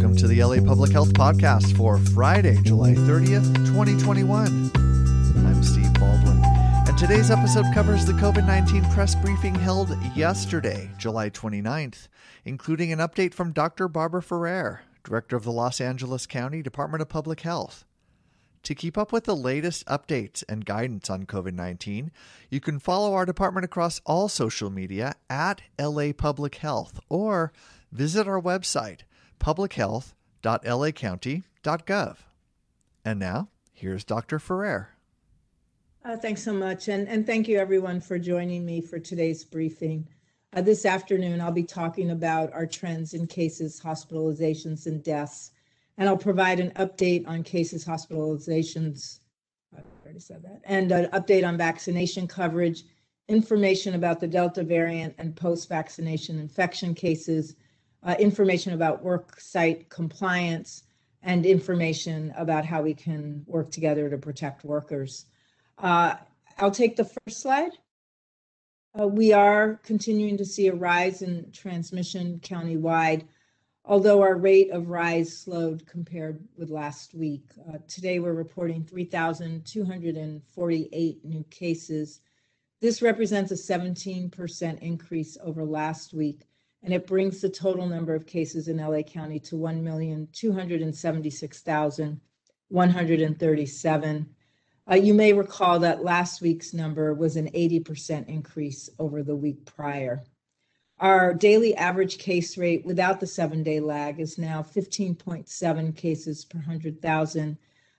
Welcome to the LA Public Health Podcast for Friday, July 30th, 2021. I'm Steve Baldwin, and today's episode covers the COVID 19 press briefing held yesterday, July 29th, including an update from Dr. Barbara Ferrer, Director of the Los Angeles County Department of Public Health. To keep up with the latest updates and guidance on COVID 19, you can follow our department across all social media at LA Public Health or visit our website, publichealth.lacounty.gov. And now, here's Dr. Ferrer. Uh, thanks so much. And, and thank you, everyone, for joining me for today's briefing. Uh, this afternoon, I'll be talking about our trends in cases, hospitalizations, and deaths. And I'll provide an update on cases, hospitalizations, I already said that, and an update on vaccination coverage, information about the Delta variant and post vaccination infection cases, uh, information about work site compliance, and information about how we can work together to protect workers. Uh, I'll take the first slide. Uh, we are continuing to see a rise in transmission countywide, although our rate of rise slowed compared with last week. Uh, today, we're reporting 3,248 new cases. This represents a 17% increase over last week and it brings the total number of cases in LA County to 1,276,137. Uh, you may recall that last week's number was an 80% increase over the week prior. Our daily average case rate without the seven day lag is now 15.7 cases per 100,000,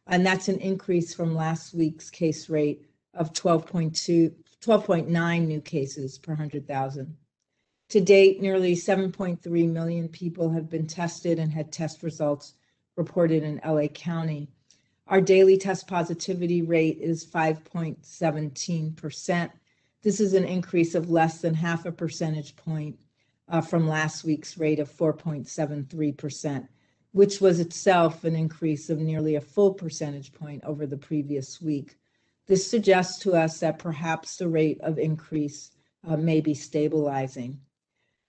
and that's an increase from last week's case rate of 12.2, 12.9 new cases per 100,000. To date, nearly 7.3 million people have been tested and had test results reported in LA County. Our daily test positivity rate is 5.17%. This is an increase of less than half a percentage point uh, from last week's rate of 4.73%, which was itself an increase of nearly a full percentage point over the previous week. This suggests to us that perhaps the rate of increase uh, may be stabilizing.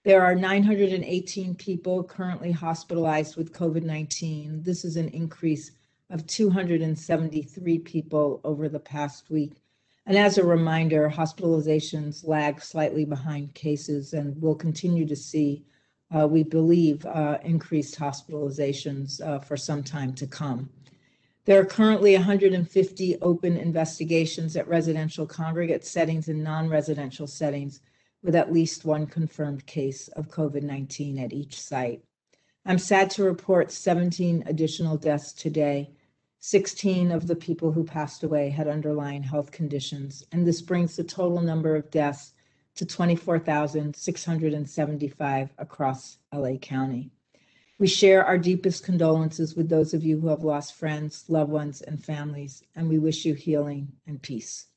There are 918 people currently hospitalized with COVID 19. This is an increase of 273 people over the past week. And as a reminder, hospitalizations lag slightly behind cases, and we'll continue to see, uh, we believe, uh, increased hospitalizations uh, for some time to come. There are currently 150 open investigations at residential congregate settings and non residential settings with at least one confirmed case of COVID 19 at each site. I'm sad to report 17 additional deaths today. 16 of the people who passed away had underlying health conditions, and this brings the total number of deaths to 24,675 across LA County. We share our deepest condolences with those of you who have lost friends, loved ones, and families, and we wish you healing and peace.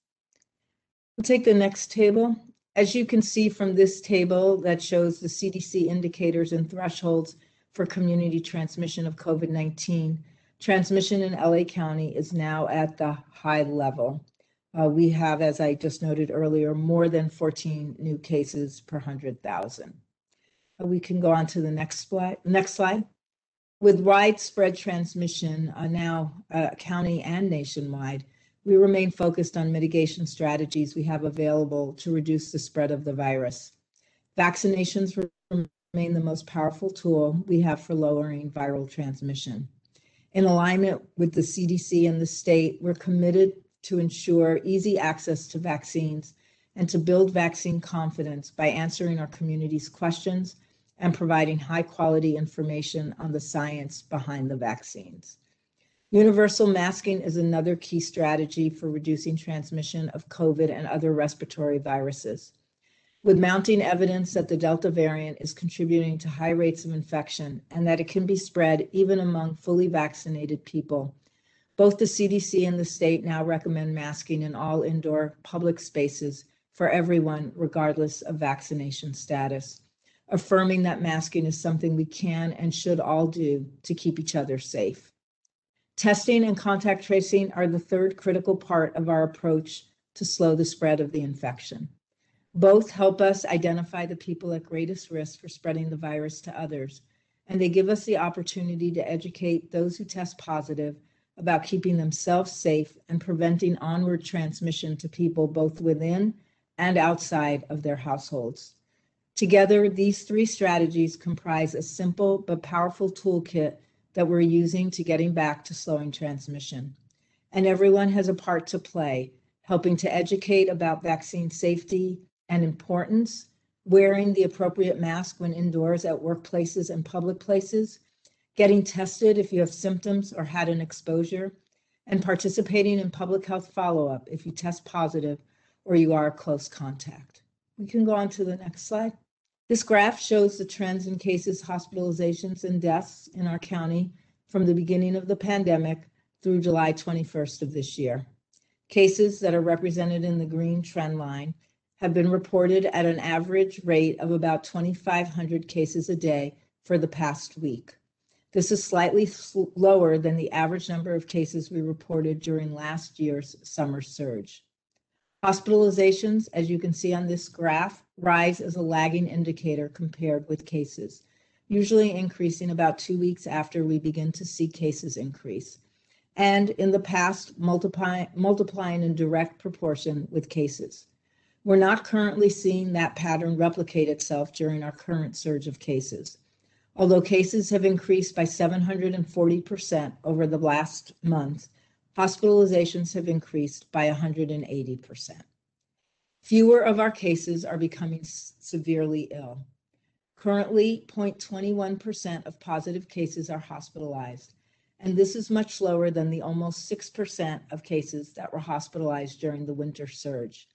We'll take the next table as you can see from this table that shows the CDC indicators and thresholds for community transmission of COVID 19, transmission in LA County is now at the high level. Uh, we have, as I just noted earlier, more than 14 new cases per 100,000. Uh, we can go on to the next slide. Next slide. With widespread transmission uh, now uh, county and nationwide, we remain focused on mitigation strategies we have available to reduce the spread of the virus. Vaccinations remain the most powerful tool we have for lowering viral transmission. In alignment with the CDC and the state, we're committed to ensure easy access to vaccines and to build vaccine confidence by answering our community's questions and providing high quality information on the science behind the vaccines. Universal masking is another key strategy for reducing transmission of COVID and other respiratory viruses. With mounting evidence that the Delta variant is contributing to high rates of infection and that it can be spread even among fully vaccinated people, both the CDC and the state now recommend masking in all indoor public spaces for everyone, regardless of vaccination status, affirming that masking is something we can and should all do to keep each other safe. Testing and contact tracing are the third critical part of our approach to slow the spread of the infection. Both help us identify the people at greatest risk for spreading the virus to others, and they give us the opportunity to educate those who test positive about keeping themselves safe and preventing onward transmission to people both within and outside of their households. Together, these three strategies comprise a simple but powerful toolkit that we're using to getting back to slowing transmission. And everyone has a part to play, helping to educate about vaccine safety and importance, wearing the appropriate mask when indoors at workplaces and public places, getting tested if you have symptoms or had an exposure, and participating in public health follow up if you test positive or you are a close contact. We can go on to the next slide. This graph shows the trends in cases, hospitalizations, and deaths in our county from the beginning of the pandemic through July 21st of this year. Cases that are represented in the green trend line have been reported at an average rate of about 2,500 cases a day for the past week. This is slightly lower than the average number of cases we reported during last year's summer surge. Hospitalizations, as you can see on this graph, rise as a lagging indicator compared with cases, usually increasing about two weeks after we begin to see cases increase, and in the past, multiply, multiplying in direct proportion with cases. We're not currently seeing that pattern replicate itself during our current surge of cases. Although cases have increased by 740% over the last month, hospitalizations have increased by 180%. Fewer of our cases are becoming severely ill. Currently, 0.21% of positive cases are hospitalized, and this is much lower than the almost 6% of cases that were hospitalized during the winter surge.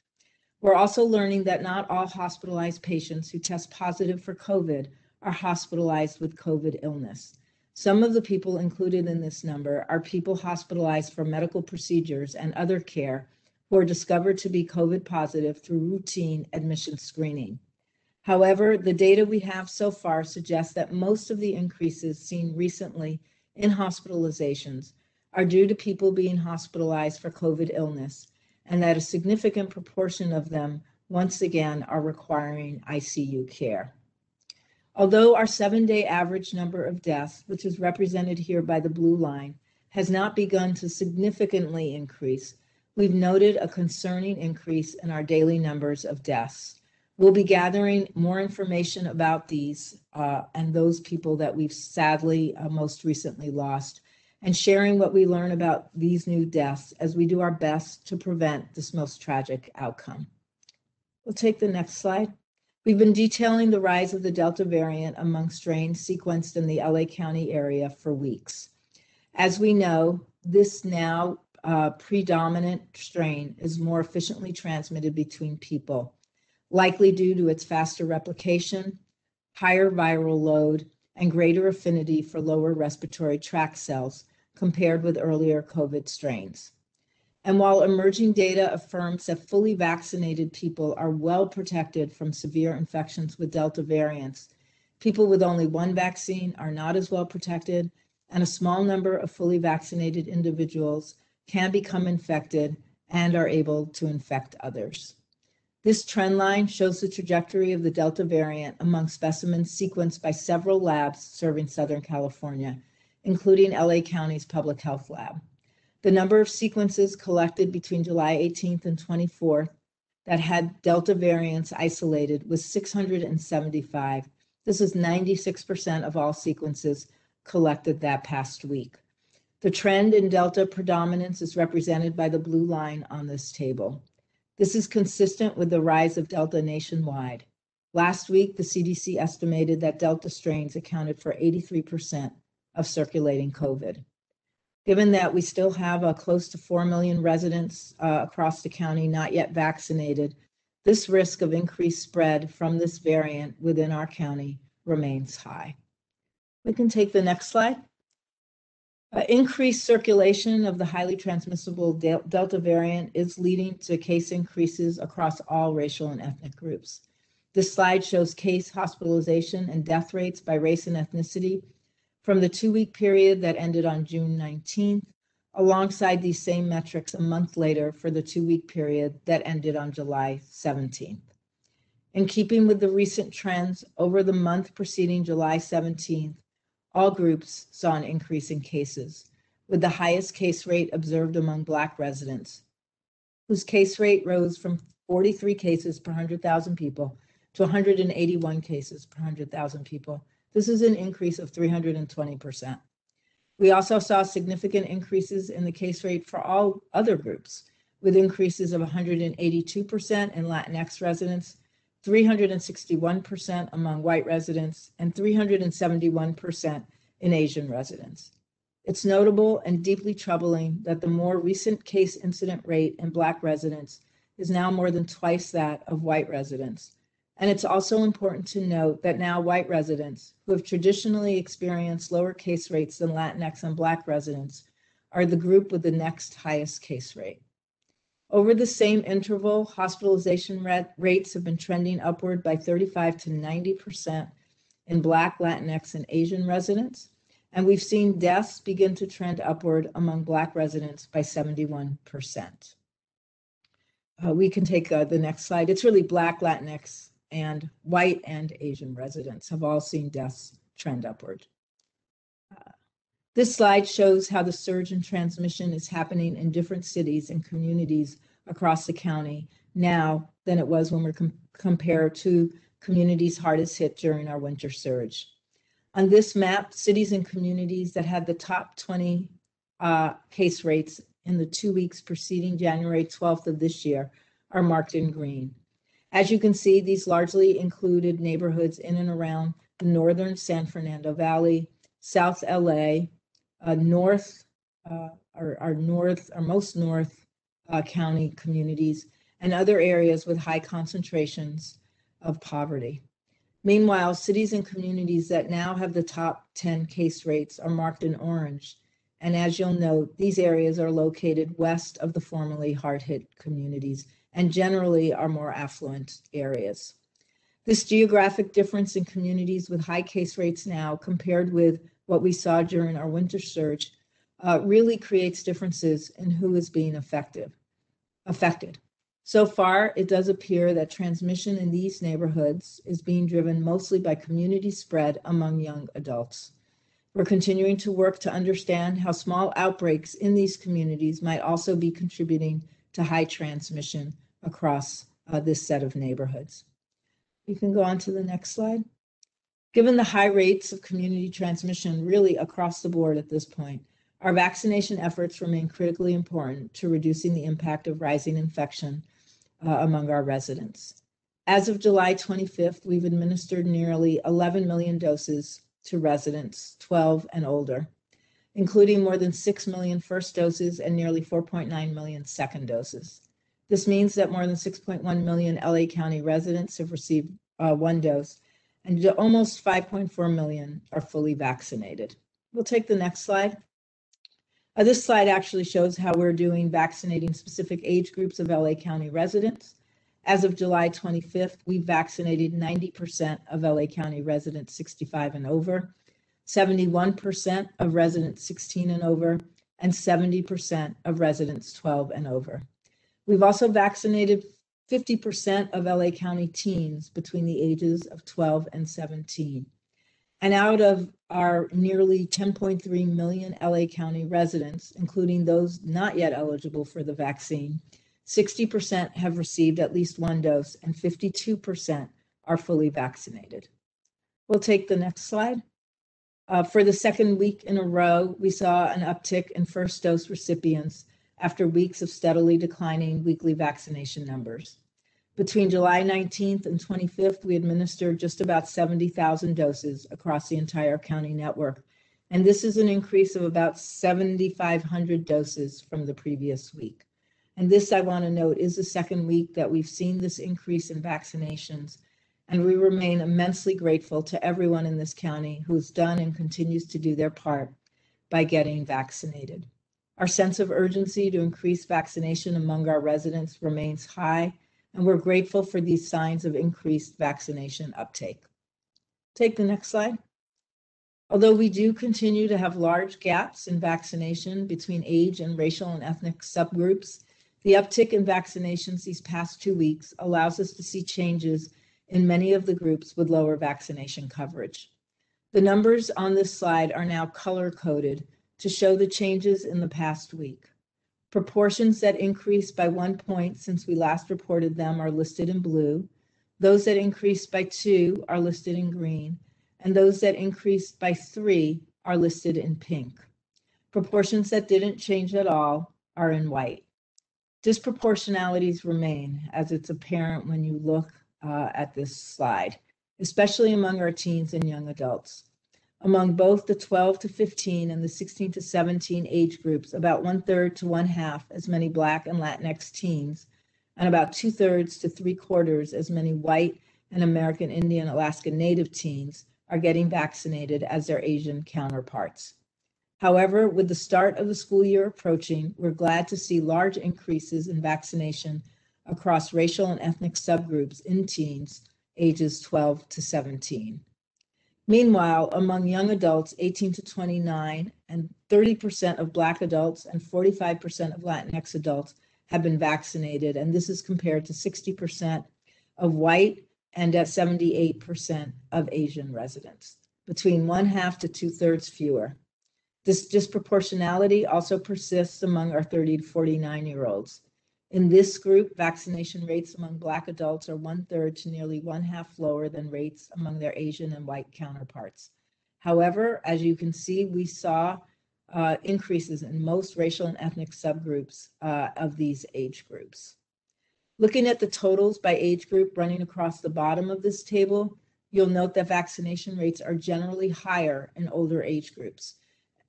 We're also learning that not all hospitalized patients who test positive for COVID are hospitalized with COVID illness. Some of the people included in this number are people hospitalized for medical procedures and other care who are discovered to be COVID positive through routine admission screening. However, the data we have so far suggests that most of the increases seen recently in hospitalizations are due to people being hospitalized for COVID illness, and that a significant proportion of them, once again, are requiring ICU care. Although our seven day average number of deaths, which is represented here by the blue line, has not begun to significantly increase, we've noted a concerning increase in our daily numbers of deaths. We'll be gathering more information about these uh, and those people that we've sadly uh, most recently lost and sharing what we learn about these new deaths as we do our best to prevent this most tragic outcome. We'll take the next slide. We've been detailing the rise of the Delta variant among strains sequenced in the LA County area for weeks. As we know, this now uh, predominant strain is more efficiently transmitted between people, likely due to its faster replication, higher viral load, and greater affinity for lower respiratory tract cells compared with earlier COVID strains. And while emerging data affirms that fully vaccinated people are well protected from severe infections with Delta variants, people with only one vaccine are not as well protected, and a small number of fully vaccinated individuals can become infected and are able to infect others. This trend line shows the trajectory of the Delta variant among specimens sequenced by several labs serving Southern California, including LA County's Public Health Lab. The number of sequences collected between July 18th and 24th that had Delta variants isolated was 675. This is 96% of all sequences collected that past week. The trend in Delta predominance is represented by the blue line on this table. This is consistent with the rise of Delta nationwide. Last week, the CDC estimated that Delta strains accounted for 83% of circulating COVID. Given that we still have uh, close to 4 million residents uh, across the county not yet vaccinated, this risk of increased spread from this variant within our county remains high. We can take the next slide. Uh, increased circulation of the highly transmissible del Delta variant is leading to case increases across all racial and ethnic groups. This slide shows case hospitalization and death rates by race and ethnicity from the two week period that ended on June 19th, alongside these same metrics a month later for the two week period that ended on July 17th. In keeping with the recent trends, over the month preceding July 17th, all groups saw an increase in cases, with the highest case rate observed among Black residents, whose case rate rose from 43 cases per 100,000 people to 181 cases per 100,000 people. This is an increase of 320%. We also saw significant increases in the case rate for all other groups, with increases of 182% in Latinx residents, 361% among white residents, and 371% in Asian residents. It's notable and deeply troubling that the more recent case incident rate in Black residents is now more than twice that of white residents. And it's also important to note that now white residents, who have traditionally experienced lower case rates than Latinx and Black residents, are the group with the next highest case rate. Over the same interval, hospitalization rates have been trending upward by 35 to 90% in Black, Latinx, and Asian residents. And we've seen deaths begin to trend upward among Black residents by 71%. Uh, we can take uh, the next slide. It's really Black, Latinx, and white and Asian residents have all seen deaths trend upward. Uh, this slide shows how the surge in transmission is happening in different cities and communities across the county now than it was when we're com- compared to communities hardest hit during our winter surge. On this map, cities and communities that had the top 20 uh, case rates in the two weeks preceding January 12th of this year are marked in green. As you can see, these largely included neighborhoods in and around the northern San Fernando Valley, South LA, uh, north, uh, our, our, north, our most north uh, county communities, and other areas with high concentrations of poverty. Meanwhile, cities and communities that now have the top 10 case rates are marked in orange. And as you'll note, these areas are located west of the formerly hard hit communities and generally are more affluent areas. This geographic difference in communities with high case rates now compared with what we saw during our winter surge uh, really creates differences in who is being affected. So far, it does appear that transmission in these neighborhoods is being driven mostly by community spread among young adults. We're continuing to work to understand how small outbreaks in these communities might also be contributing to high transmission across uh, this set of neighborhoods. You can go on to the next slide. Given the high rates of community transmission really across the board at this point, our vaccination efforts remain critically important to reducing the impact of rising infection uh, among our residents. As of July 25th, we've administered nearly 11 million doses to residents 12 and older, including more than 6 million first doses and nearly 4.9 million second doses. This means that more than 6.1 million LA County residents have received uh, one dose, and almost 5.4 million are fully vaccinated. We'll take the next slide. Uh, this slide actually shows how we're doing vaccinating specific age groups of LA County residents. As of July 25th, we vaccinated 90% of LA County residents 65 and over, 71% of residents 16 and over, and 70% of residents 12 and over. We've also vaccinated 50% of LA County teens between the ages of 12 and 17. And out of our nearly 10.3 million LA County residents, including those not yet eligible for the vaccine, 60% have received at least one dose and 52% are fully vaccinated. We'll take the next slide. Uh, for the second week in a row, we saw an uptick in first dose recipients after weeks of steadily declining weekly vaccination numbers. Between July 19th and 25th, we administered just about 70,000 doses across the entire county network. And this is an increase of about 7,500 doses from the previous week. And this, I want to note, is the second week that we've seen this increase in vaccinations. And we remain immensely grateful to everyone in this county who's done and continues to do their part by getting vaccinated. Our sense of urgency to increase vaccination among our residents remains high, and we're grateful for these signs of increased vaccination uptake. Take the next slide. Although we do continue to have large gaps in vaccination between age and racial and ethnic subgroups, the uptick in vaccinations these past two weeks allows us to see changes in many of the groups with lower vaccination coverage. The numbers on this slide are now color coded to show the changes in the past week. Proportions that increased by one point since we last reported them are listed in blue. Those that increased by two are listed in green, and those that increased by three are listed in pink. Proportions that didn't change at all are in white. Disproportionalities remain, as it's apparent when you look uh, at this slide, especially among our teens and young adults. Among both the 12 to 15 and the 16 to 17 age groups, about one third to one half as many Black and Latinx teens, and about two thirds to three quarters as many white and American Indian Alaska Native teens are getting vaccinated as their Asian counterparts. However, with the start of the school year approaching, we're glad to see large increases in vaccination across racial and ethnic subgroups in teens ages 12 to 17. Meanwhile, among young adults 18 to 29, and 30% of Black adults and 45% of Latinx adults have been vaccinated, and this is compared to 60% of white and at 78% of Asian residents, between one half to two thirds fewer. This disproportionality also persists among our 30 to 49 year olds. In this group, vaccination rates among Black adults are one third to nearly one half lower than rates among their Asian and white counterparts. However, as you can see, we saw uh, increases in most racial and ethnic subgroups uh, of these age groups. Looking at the totals by age group running across the bottom of this table, you'll note that vaccination rates are generally higher in older age groups.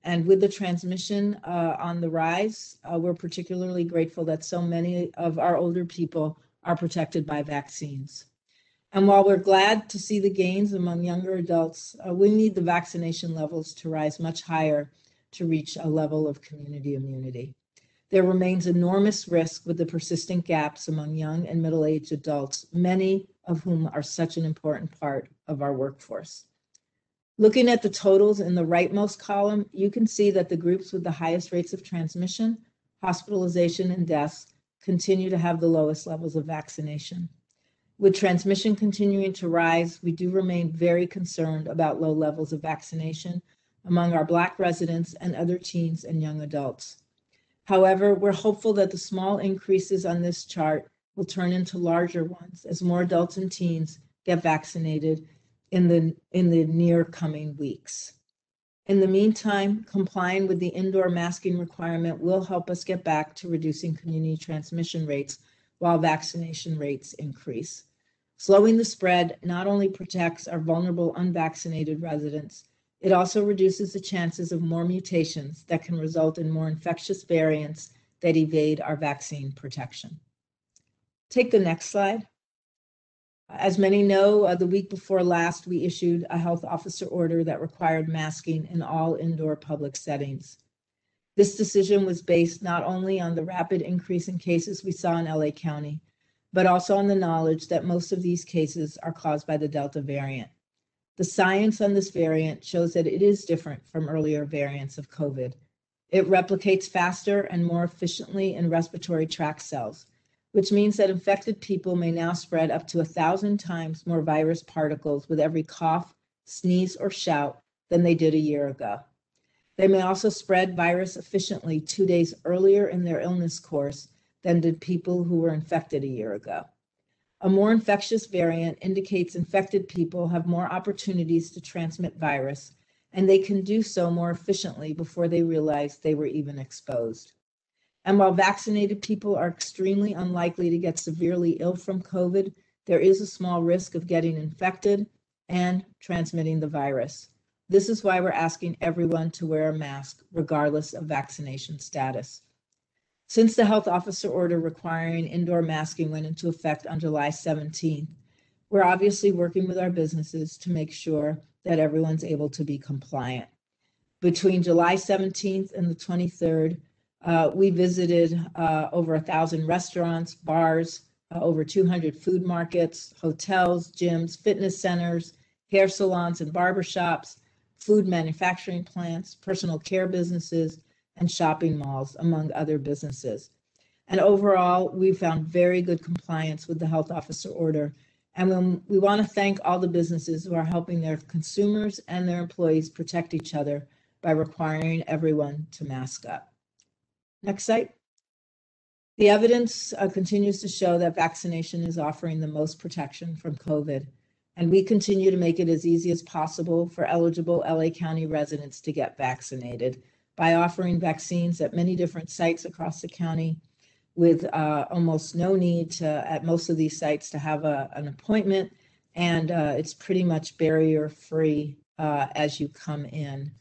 And with the transmission uh, on the rise, uh, we're particularly grateful that so many of our older people are protected by vaccines. And while we're glad to see the gains among younger adults, uh, we need the vaccination levels to rise much higher to reach a level of community immunity. There remains enormous risk with the persistent gaps among young and middle aged adults, many of whom are such an important part of our workforce. Looking at the totals in the rightmost column, you can see that the groups with the highest rates of transmission, hospitalization, and deaths continue to have the lowest levels of vaccination. With transmission continuing to rise, we do remain very concerned about low levels of vaccination among our Black residents and other teens and young adults. However, we're hopeful that the small increases on this chart will turn into larger ones as more adults and teens get vaccinated in the, in the near coming weeks. In the meantime, complying with the indoor masking requirement will help us get back to reducing community transmission rates while vaccination rates increase. Slowing the spread not only protects our vulnerable unvaccinated residents, it also reduces the chances of more mutations that can result in more infectious variants that evade our vaccine protection. Take the next slide. As many know, uh, the week before last, we issued a health officer order that required masking in all indoor public settings. This decision was based not only on the rapid increase in cases we saw in LA County, but also on the knowledge that most of these cases are caused by the Delta variant. The science on this variant shows that it is different from earlier variants of COVID. It replicates faster and more efficiently in respiratory tract cells, which means that infected people may now spread up to a thousand times more virus particles with every cough, sneeze, or shout than they did a year ago. They may also spread virus efficiently two days earlier in their illness course than did people who were infected a year ago. A more infectious variant indicates infected people have more opportunities to transmit virus, and they can do so more efficiently before they realize they were even exposed. And while vaccinated people are extremely unlikely to get severely ill from COVID, there is a small risk of getting infected and transmitting the virus. This is why we're asking everyone to wear a mask, regardless of vaccination status. Since the health officer order requiring indoor masking went into effect on July 17th, we're obviously working with our businesses to make sure that everyone's able to be compliant. Between July 17th and the 23rd, uh, we visited uh, over a thousand restaurants, bars, uh, over 200 food markets, hotels, gyms, fitness centers, hair salons and barbershops, food manufacturing plants, personal care businesses, and shopping malls, among other businesses. And overall, we found very good compliance with the health officer order, And when, we want to thank all the businesses who are helping their consumers and their employees protect each other by requiring everyone to mask up. Next slide. The evidence uh, continues to show that vaccination is offering the most protection from COVID, and we continue to make it as easy as possible for eligible LA County residents to get vaccinated by offering vaccines at many different sites across the county with uh, almost no need to, at most of these sites, to have a, an appointment. And uh, it's pretty much barrier free uh, as you come in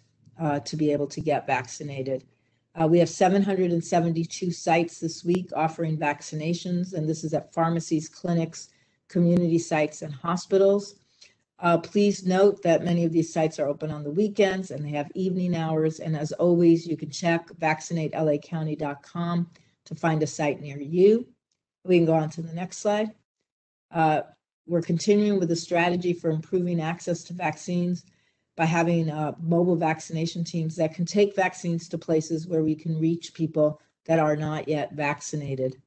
uh, to be able to get vaccinated. Uh, we have 772 sites this week offering vaccinations, and this is at pharmacies, clinics, community sites, and hospitals. Uh, please note that many of these sites are open on the weekends and they have evening hours. And as always, you can check vaccinatelacounty.com to find a site near you. We can go on to the next slide. Uh, we're continuing with the strategy for improving access to vaccines by having uh, mobile vaccination teams that can take vaccines to places where we can reach people that are not yet vaccinated.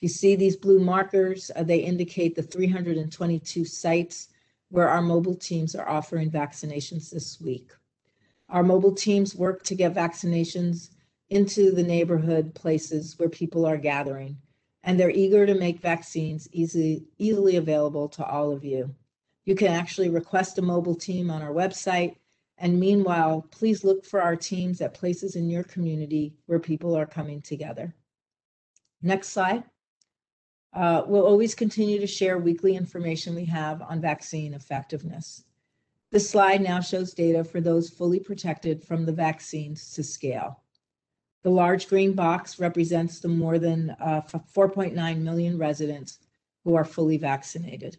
You see these blue markers, uh, they indicate the 322 sites where our mobile teams are offering vaccinations this week. Our mobile teams work to get vaccinations into the neighborhood places where people are gathering, and they're eager to make vaccines easily, easily available to all of you. You can actually request a mobile team on our website. And meanwhile, please look for our teams at places in your community where people are coming together. Next slide. Uh, we'll always continue to share weekly information we have on vaccine effectiveness. This slide now shows data for those fully protected from the vaccines to scale. The large green box represents the more than uh, 4.9 million residents who are fully vaccinated.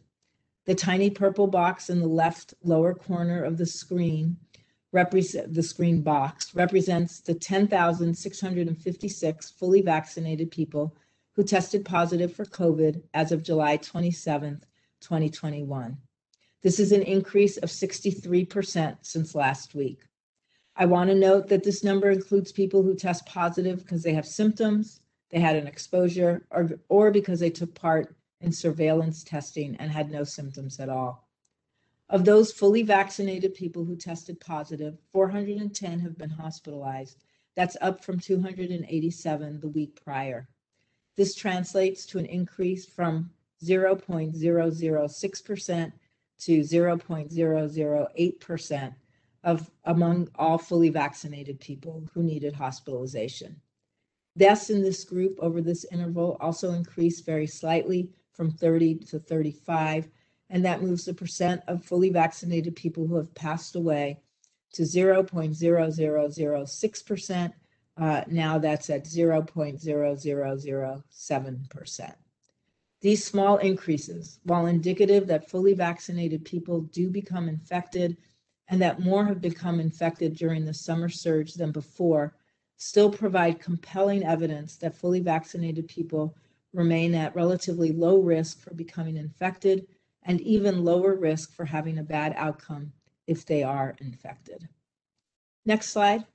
The tiny purple box in the left lower corner of the screen represent the screen box represents the 10,656 fully vaccinated people who tested positive for COVID as of July 27th, 2021. This is an increase of 63% since last week. I want to note that this number includes people who test positive because they have symptoms, they had an exposure, or, or because they took part in surveillance testing and had no symptoms at all. Of those fully vaccinated people who tested positive, 410 have been hospitalized. That's up from 287 the week prior. This translates to an increase from 0.006% to 0.008% of among all fully vaccinated people who needed hospitalization. Deaths in this group over this interval also increased very slightly from 30 to 35, and that moves the percent of fully vaccinated people who have passed away to 0.0006%. Uh, now that's at 0.0007%. These small increases, while indicative that fully vaccinated people do become infected and that more have become infected during the summer surge than before, still provide compelling evidence that fully vaccinated people remain at relatively low risk for becoming infected and even lower risk for having a bad outcome if they are infected. Next slide.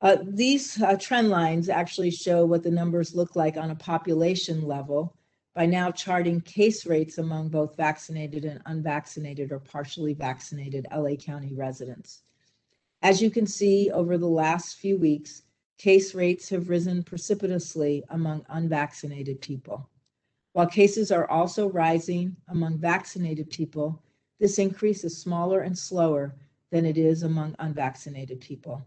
Uh, these uh, trend lines actually show what the numbers look like on a population level by now charting case rates among both vaccinated and unvaccinated or partially vaccinated LA County residents. As you can see over the last few weeks, case rates have risen precipitously among unvaccinated people. While cases are also rising among vaccinated people, this increase is smaller and slower than it is among unvaccinated people.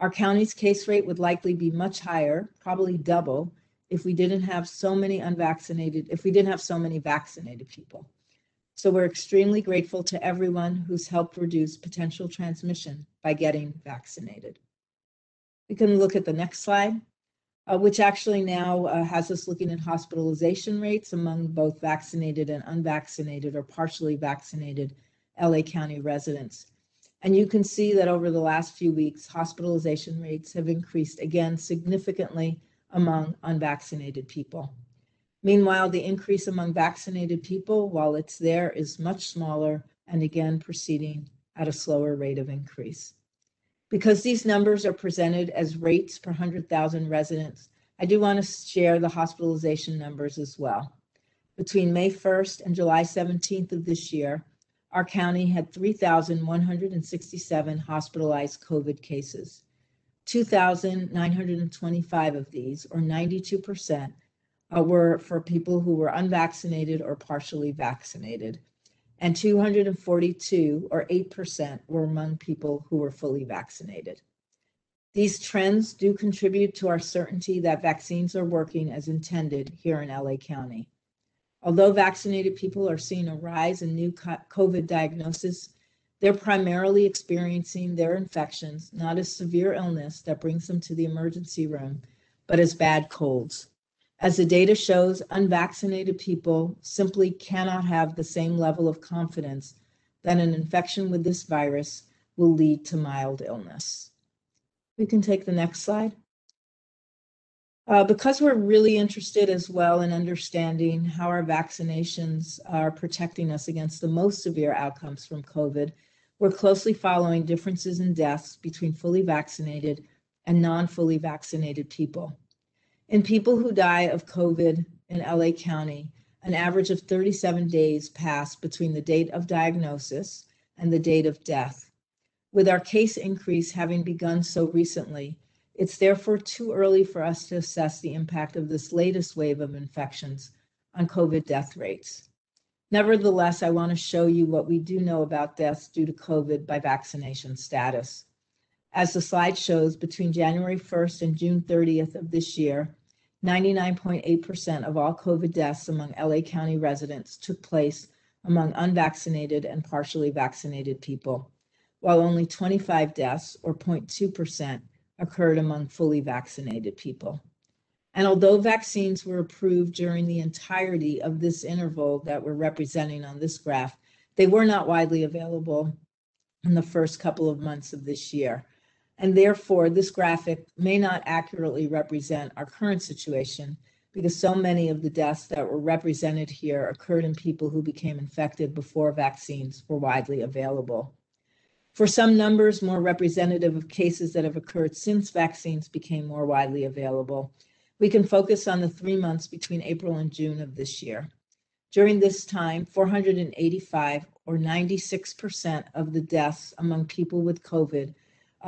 Our county's case rate would likely be much higher, probably double, if we didn't have so many unvaccinated, if we didn't have so many vaccinated people. So we're extremely grateful to everyone who's helped reduce potential transmission by getting vaccinated. We can look at the next slide, uh, which actually now uh, has us looking at hospitalization rates among both vaccinated and unvaccinated or partially vaccinated LA County residents. And you can see that over the last few weeks, hospitalization rates have increased again significantly among unvaccinated people. Meanwhile, the increase among vaccinated people, while it's there, is much smaller and again proceeding at a slower rate of increase. Because these numbers are presented as rates per 100,000 residents, I do want to share the hospitalization numbers as well. Between May 1st and July 17th of this year, our county had 3,167 hospitalized COVID cases. 2,925 of these, or 92%, uh, were for people who were unvaccinated or partially vaccinated, and 242, or 8%, were among people who were fully vaccinated. These trends do contribute to our certainty that vaccines are working as intended here in LA County. Although vaccinated people are seeing a rise in new COVID diagnosis, they're primarily experiencing their infections not as severe illness that brings them to the emergency room, but as bad colds. As the data shows, unvaccinated people simply cannot have the same level of confidence that an infection with this virus will lead to mild illness. We can take the next slide. Uh, because we're really interested as well in understanding how our vaccinations are protecting us against the most severe outcomes from COVID, we're closely following differences in deaths between fully vaccinated and non fully vaccinated people. In people who die of COVID in LA County, an average of 37 days pass between the date of diagnosis and the date of death. With our case increase having begun so recently, it's therefore too early for us to assess the impact of this latest wave of infections on COVID death rates. Nevertheless, I want to show you what we do know about deaths due to COVID by vaccination status. As the slide shows, between January 1st and June 30th of this year, 99.8% of all COVID deaths among LA County residents took place among unvaccinated and partially vaccinated people, while only 25 deaths, or 0.2%, occurred among fully vaccinated people. And although vaccines were approved during the entirety of this interval that we're representing on this graph, they were not widely available in the first couple of months of this year. And therefore, this graphic may not accurately represent our current situation because so many of the deaths that were represented here occurred in people who became infected before vaccines were widely available. For some numbers more representative of cases that have occurred since vaccines became more widely available, we can focus on the three months between April and June of this year. During this time, 485 or 96% of the deaths among people with COVID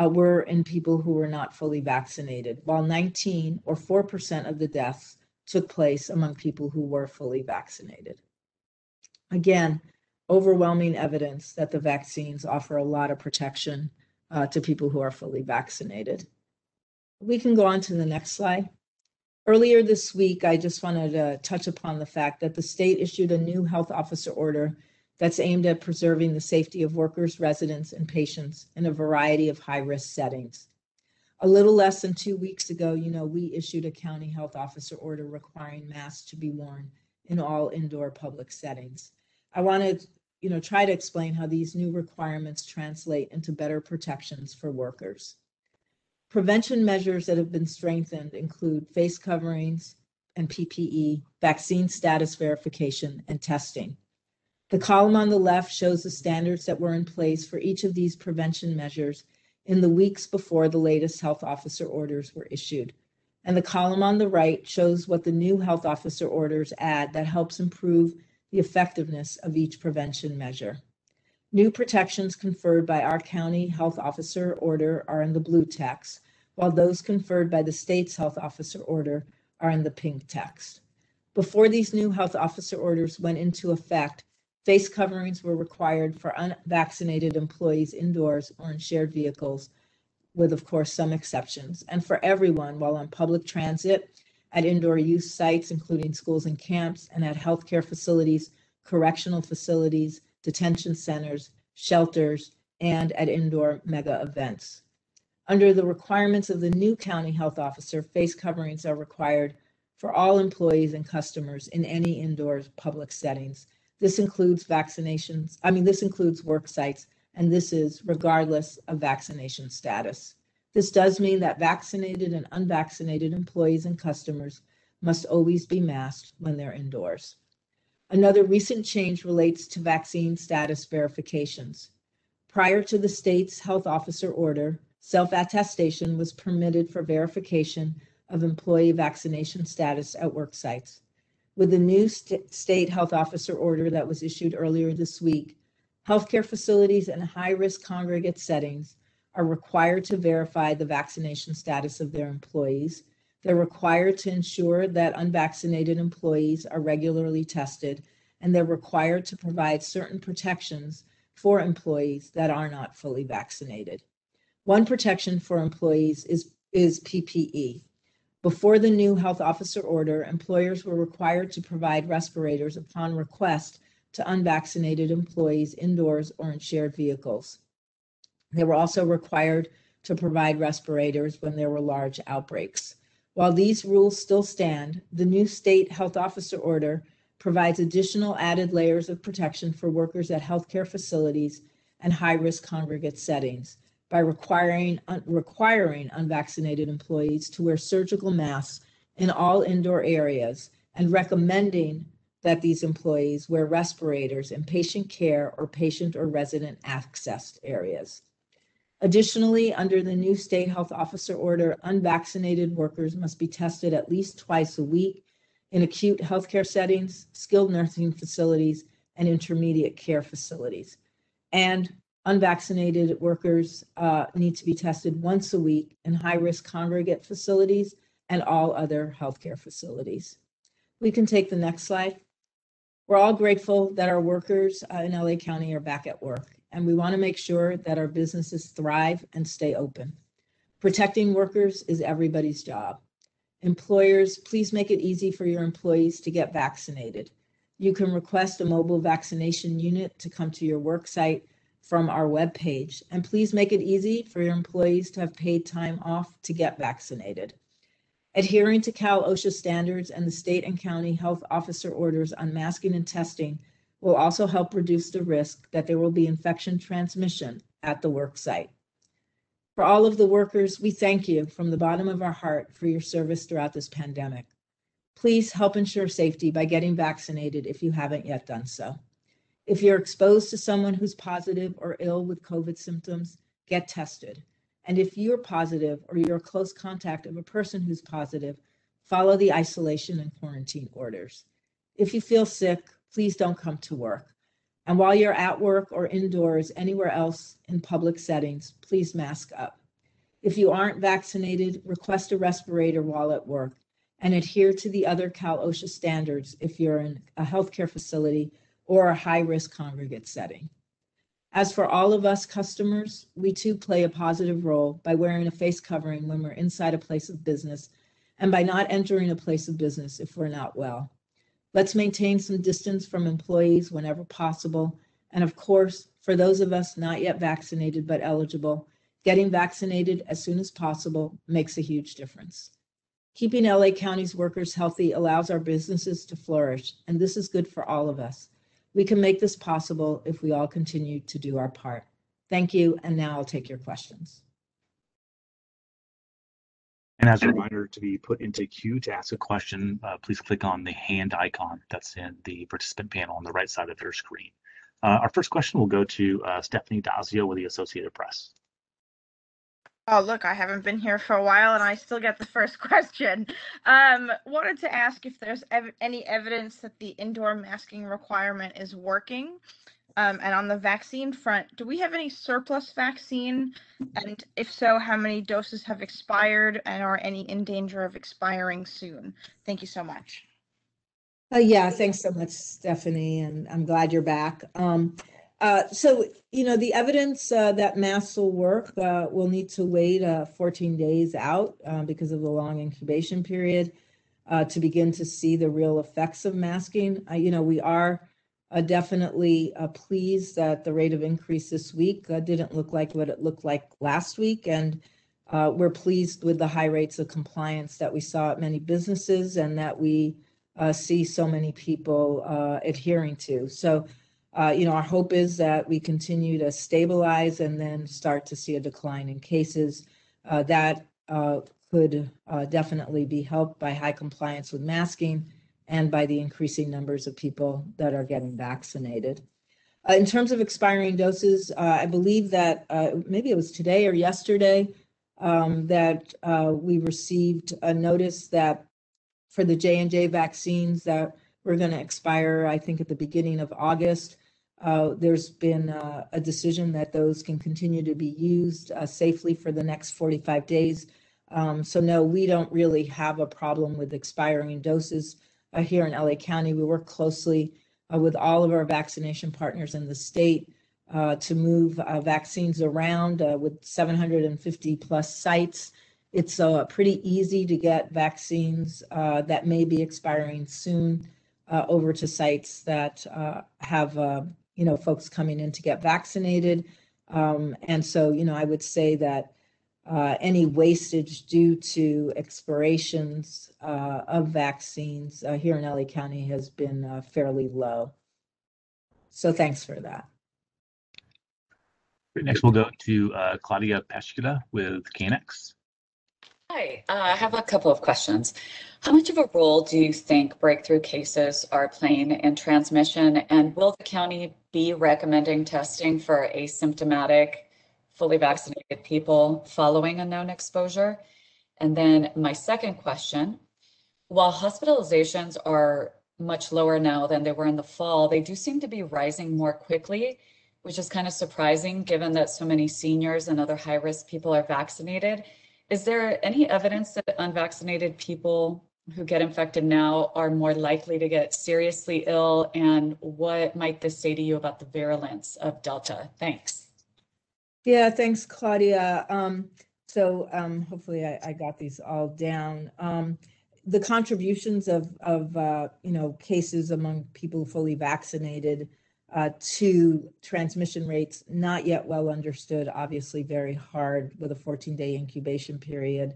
uh, were in people who were not fully vaccinated, while 19 or 4% of the deaths took place among people who were fully vaccinated. Again, overwhelming evidence that the vaccines offer a lot of protection uh, to people who are fully vaccinated. We can go on to the next slide. Earlier this week, I just wanted to touch upon the fact that the state issued a new health officer order that's aimed at preserving the safety of workers, residents, and patients in a variety of high risk settings. A little less than two weeks ago, you know, we issued a county health officer order requiring masks to be worn in all indoor public settings. I wanted you know, try to explain how these new requirements translate into better protections for workers. Prevention measures that have been strengthened include face coverings and PPE, vaccine status verification, and testing. The column on the left shows the standards that were in place for each of these prevention measures in the weeks before the latest health officer orders were issued. And the column on the right shows what the new health officer orders add that helps improve the effectiveness of each prevention measure. New protections conferred by our county health officer order are in the blue text, while those conferred by the state's health officer order are in the pink text. Before these new health officer orders went into effect, face coverings were required for unvaccinated employees indoors or in shared vehicles, with, of course, some exceptions, and for everyone while on public transit at indoor use sites, including schools and camps, and at healthcare facilities, correctional facilities, detention centers, shelters, and at indoor mega events. Under the requirements of the new county health officer, face coverings are required for all employees and customers in any indoor public settings. This includes vaccinations, I mean, this includes work sites, and this is regardless of vaccination status. This does mean that vaccinated and unvaccinated employees and customers must always be masked when they're indoors. Another recent change relates to vaccine status verifications. Prior to the state's health officer order, self attestation was permitted for verification of employee vaccination status at work sites. With the new st- state health officer order that was issued earlier this week, healthcare facilities and high risk congregate settings are required to verify the vaccination status of their employees. They're required to ensure that unvaccinated employees are regularly tested, and they're required to provide certain protections for employees that are not fully vaccinated. One protection for employees is, is PPE. Before the new health officer order, employers were required to provide respirators upon request to unvaccinated employees indoors or in shared vehicles. They were also required to provide respirators when there were large outbreaks. While these rules still stand, the new state health officer order provides additional added layers of protection for workers at healthcare facilities and high risk congregate settings by requiring, un, requiring unvaccinated employees to wear surgical masks in all indoor areas and recommending that these employees wear respirators in patient care or patient or resident accessed areas. Additionally, under the new state health officer order, unvaccinated workers must be tested at least twice a week in acute healthcare settings, skilled nursing facilities, and intermediate care facilities. And unvaccinated workers uh, need to be tested once a week in high risk congregate facilities and all other healthcare facilities. We can take the next slide. We're all grateful that our workers uh, in LA County are back at work, and we want to make sure that our businesses thrive and stay open. Protecting workers is everybody's job. Employers, please make it easy for your employees to get vaccinated. You can request a mobile vaccination unit to come to your work site from our webpage. And please make it easy for your employees to have paid time off to get vaccinated. Adhering to Cal OSHA standards and the state and county health officer orders on masking and testing will also help reduce the risk that there will be infection transmission at the work site. For all of the workers, we thank you from the bottom of our heart for your service throughout this pandemic. Please help ensure safety by getting vaccinated if you haven't yet done so. If you're exposed to someone who's positive or ill with COVID symptoms, get tested. And if you're positive or you're a close contact of a person who's positive, follow the isolation and quarantine orders. If you feel sick, please don't come to work. And while you're at work or indoors, anywhere else in public settings, please mask up. If you aren't vaccinated, request a respirator while at work and adhere to the other Cal OSHA standards if you're in a healthcare facility or a high risk congregate setting. As for all of us customers, we too play a positive role by wearing a face covering when we're inside a place of business and by not entering a place of business if we're not well. Let's maintain some distance from employees whenever possible. And of course, for those of us not yet vaccinated but eligible, getting vaccinated as soon as possible makes a huge difference. Keeping LA County's workers healthy allows our businesses to flourish, and this is good for all of us. We can make this possible if we all continue to do our part. Thank you. And now I'll take your questions. And as a reminder to be put into queue to ask a question, uh, please click on the hand icon that's in the participant panel on the right side of your screen. Uh, our first question will go to uh, Stephanie Dazio with the Associated Press. Oh, look, I haven't been here for a while and I still get the first question. Um, wanted to ask if there's ev- any evidence that the indoor masking requirement is working. Um, and on the vaccine front, do we have any surplus vaccine? And if so, how many doses have expired and are any in danger of expiring soon? Thank you so much. Uh, yeah, thanks so much, Stephanie, and I'm glad you're back. Um, uh, so, you know, the evidence uh, that masks will work uh, will need to wait uh, 14 days out uh, because of the long incubation period uh, to begin to see the real effects of masking. you know, we are definitely pleased that the rate of increase this week didn't look like what it looked like last week. And we're pleased with the high rates of compliance that we saw at many businesses and that we see so many people adhering to. So, uh, you know, our hope is that we continue to stabilize and then start to see a decline in cases. Uh, that uh, could uh, definitely be helped by high compliance with masking and by the increasing numbers of people that are getting vaccinated. Uh, in terms of expiring doses, I believe that maybe it was today or yesterday um, that we received a notice that for the J and J vaccines that were going to expire, I think, at the beginning of August. Uh, there's been uh, a decision that those can continue to be used uh, safely for the next 45 days. Um, so no, we don't really have a problem with expiring doses uh, here in LA County. We work closely uh, with all of our vaccination partners in the state to move vaccines around with 750 plus sites. It's pretty easy to get vaccines that may be expiring soon over to sites that have, you know, folks coming in to get vaccinated. Um, and so, you know, I would say that uh, any wastage due to expirations uh, of vaccines uh, here in LA County has been uh, fairly low. So thanks for that. Next, we'll go to uh, Claudia Peschiutta with KNX. Hi, uh, I have a couple of questions. How much of a role do you think breakthrough cases are playing in transmission? And will the county be recommending testing for asymptomatic fully vaccinated people following a known exposure? And then my second question, while hospitalizations are much lower now than they were in the fall, they do seem to be rising more quickly, which is kind of surprising given that so many seniors and other high risk people are vaccinated. Is there any evidence that unvaccinated people who get infected now are more likely to get seriously ill? And what might this say to you about the virulence of Delta? Thanks. Yeah, thanks, Claudia. Um, so um, hopefully I, I, got these all down. Um, the contributions of, of uh, you know, cases among people fully vaccinated uh, to transmission rates, not yet well understood, obviously very hard with a 14-day incubation period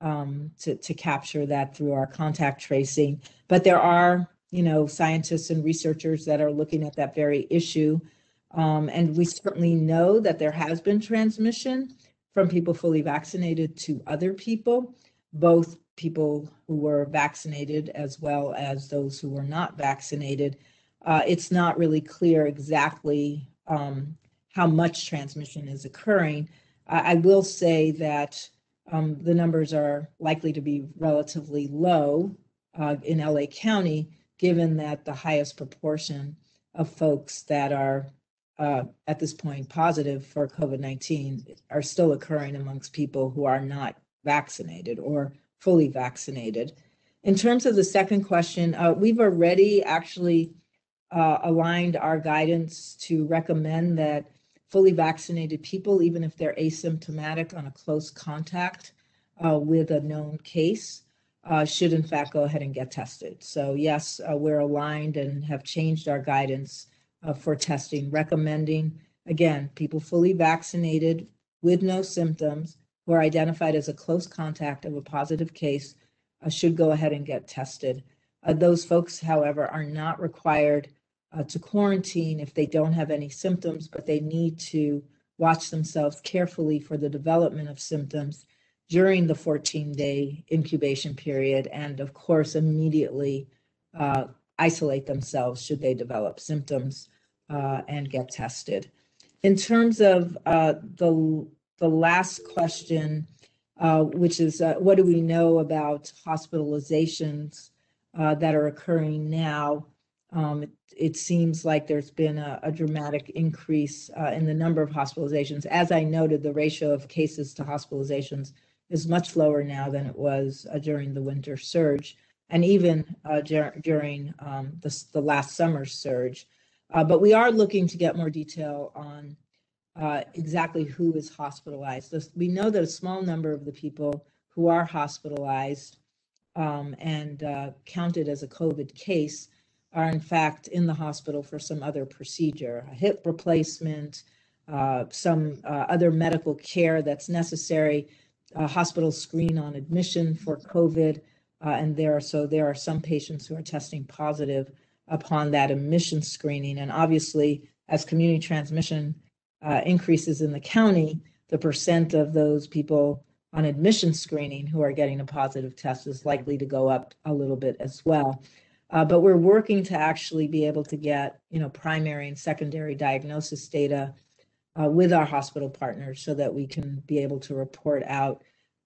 um, to, to capture that through our contact tracing. But there are, you know, scientists and researchers that are looking at that very issue. Um, and we certainly know that there has been transmission from people fully vaccinated to other people, both people who were vaccinated as well as those who were not vaccinated. Uh, it's not really clear exactly um, how much transmission is occurring. I, I will say that um, the numbers are likely to be relatively low uh, in LA County, given that the highest proportion of folks that are uh, at this point positive for COVID 19 are still occurring amongst people who are not vaccinated or fully vaccinated. In terms of the second question, uh, we've already actually uh, aligned our guidance to recommend that fully vaccinated people, even if they're asymptomatic on a close contact uh, with a known case, uh, should in fact go ahead and get tested. So, yes, uh, we're aligned and have changed our guidance uh, for testing, recommending, again, people fully vaccinated with no symptoms who are identified as a close contact of a positive case uh, should go ahead and get tested. Uh, those folks, however, are not required uh, to quarantine if they don't have any symptoms, but they need to watch themselves carefully for the development of symptoms during the 14 day incubation period, and of course, immediately uh, isolate themselves should they develop symptoms uh, and get tested. In terms of uh, the, the last question, uh, which is uh, what do we know about hospitalizations that are occurring now? Um, it, it, seems like there's been a, a dramatic increase uh, in the number of hospitalizations. As I noted, the ratio of cases to hospitalizations is much lower now than it was during the winter surge and even uh, dur- during um, the, the last summer's surge. Uh, but we are looking to get more detail on uh, exactly who is hospitalized. we know that a small number of the people who are hospitalized um, and uh, counted as a COVID case are in fact in the hospital for some other procedure, a hip replacement, uh, some uh, other medical care that's necessary, a hospital screen on admission for COVID. Uh, and there are so there are some patients who are testing positive upon that admission screening. And obviously, as community transmission uh, increases in the county, the percent of those people on admission screening who are getting a positive test is likely to go up a little bit as well. Uh, but we're working to actually be able to get, you know, primary and secondary diagnosis data uh, with our hospital partners so that we can be able to report out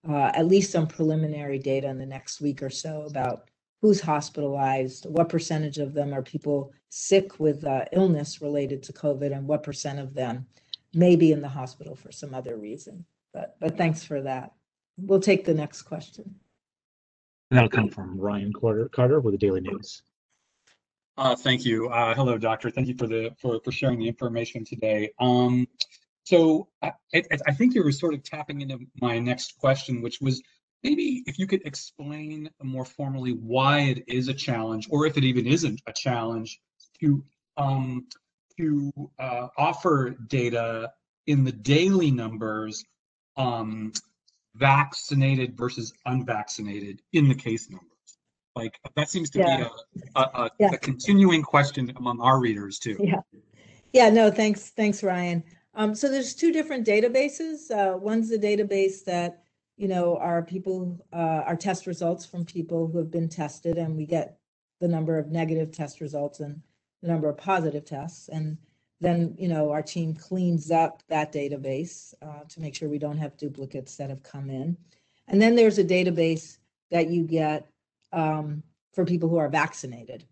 uh, at least some preliminary data in the next week or so about who's hospitalized, what percentage of them are people sick with uh, illness related to COVID, and what percent of them may be in the hospital for some other reason. But but thanks for that. We'll take the next question. And that'll come from Ryan Carter, Carter with the Daily News. Uh, thank you. Uh, hello, doctor. Thank you for the for, for sharing the information today. Um, so I, I think you were sort of tapping into my next question, which was maybe if you could explain more formally why it is a challenge, or if it even isn't a challenge, to um, to uh, offer data in the daily numbers, um, vaccinated versus unvaccinated in the case numbers. Like that seems to Yeah. be a, a, a, Yeah. a continuing question among our readers too. Yeah. Yeah, no, thanks, thanks, Ryan. Um, so there's two different databases. Uh, one's the database that, you know, our people, uh, our test results from people who have been tested, and we get the number of negative test results and the number of positive tests. And then, you know, our team cleans up that database uh, to make sure we don't have duplicates that have come in. And then there's a database that you get um, for people who are vaccinated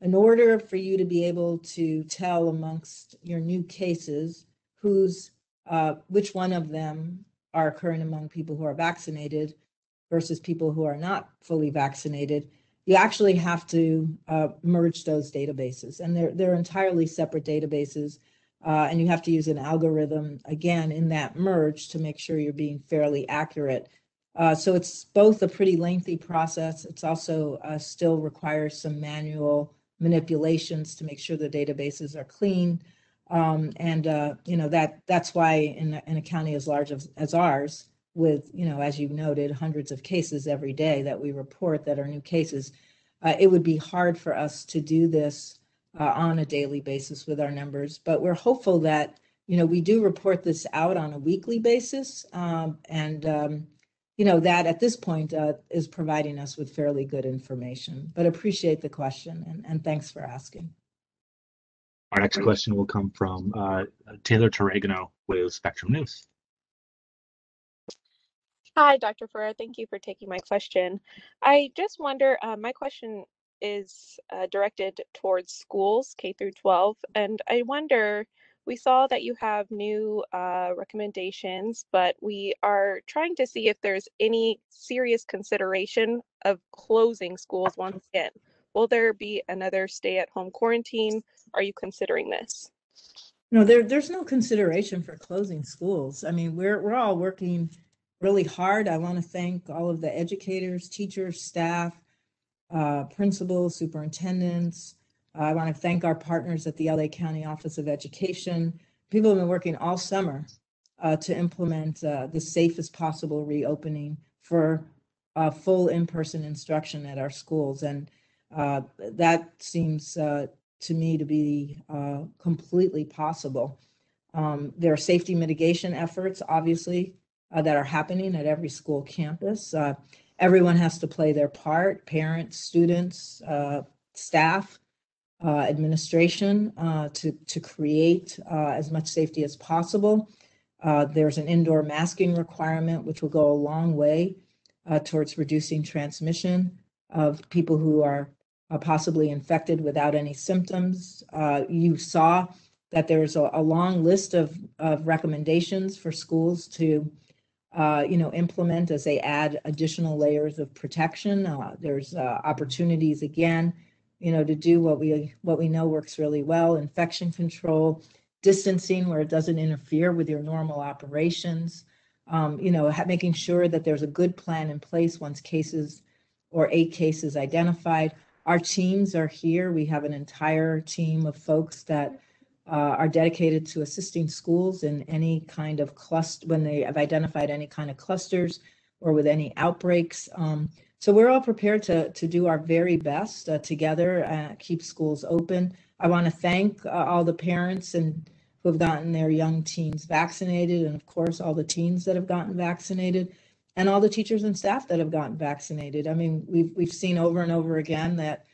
in order for you to be able to tell amongst your new cases who's uh, which one of them are occurring among people who are vaccinated versus people who are not fully vaccinated you actually have to uh, merge those databases and they're they're entirely separate databases uh, and you have to use an algorithm again in that merge to make sure you're being fairly accurate uh, so it's both a pretty lengthy process it's also uh, still requires some manual manipulations to make sure the databases are clean. Um, and uh, you know that that's why in, in a county as large as, as ours, with you know as you noted, hundreds of cases every day that we report that are new cases, uh, it would be hard for us to do this uh, on a daily basis with our numbers. But we're hopeful that you know we do report this out on a weekly basis, um, and um, you know that at this point uh, is providing us with fairly good information. But appreciate the question and, and thanks for asking. Our next question will come from uh, Taylor Torregano with Spectrum News. Hi, Dr. Ferrer. Thank you for taking my question. I just wonder, uh, my question is uh, directed towards schools K through 12, and I wonder, we saw that you have new uh, recommendations, but we are trying to see if there's any serious consideration of closing schools once again. Will there be another stay-at-home quarantine? Are you considering this? No, there, there's no consideration for closing schools. I mean, we're, we're all working really hard. I want to thank all of the educators, teachers, staff, uh, principals, superintendents. I want to thank our partners at the LA County Office of Education. People have been working all summer uh, to implement uh, the safest possible reopening for uh, full in-person instruction at our schools. And uh, that seems uh, to me to be uh, completely possible. Um, there are safety mitigation efforts, obviously, uh, that are happening at every school campus. Uh, everyone has to play their part parents, students, uh, staff, uh, administration uh, to, to create uh, as much safety as possible. there's an indoor masking requirement, which will go a long way towards reducing transmission of people who are possibly infected without any symptoms. you saw that there's a, a long list of, of recommendations for schools to uh, you know, implement as they add additional layers of protection. Uh, there's uh, opportunities again, you know, to do what we what we know works really well: infection control, distancing where it doesn't interfere with your normal operations. Um, you know, making sure that there's a good plan in place once cases or a case is identified. Our teams are here. We have an entire team of folks that uh, are dedicated to assisting schools in any kind of cluster when they have identified any kind of clusters or with any outbreaks. Um, so we're all prepared to to do our very best uh, together, uh, keep schools open. I want to thank uh, all the parents and who have gotten their young teens vaccinated, and of course all the teens that have gotten vaccinated, and all the teachers and staff that have gotten vaccinated. I mean, we've we've seen over and over again that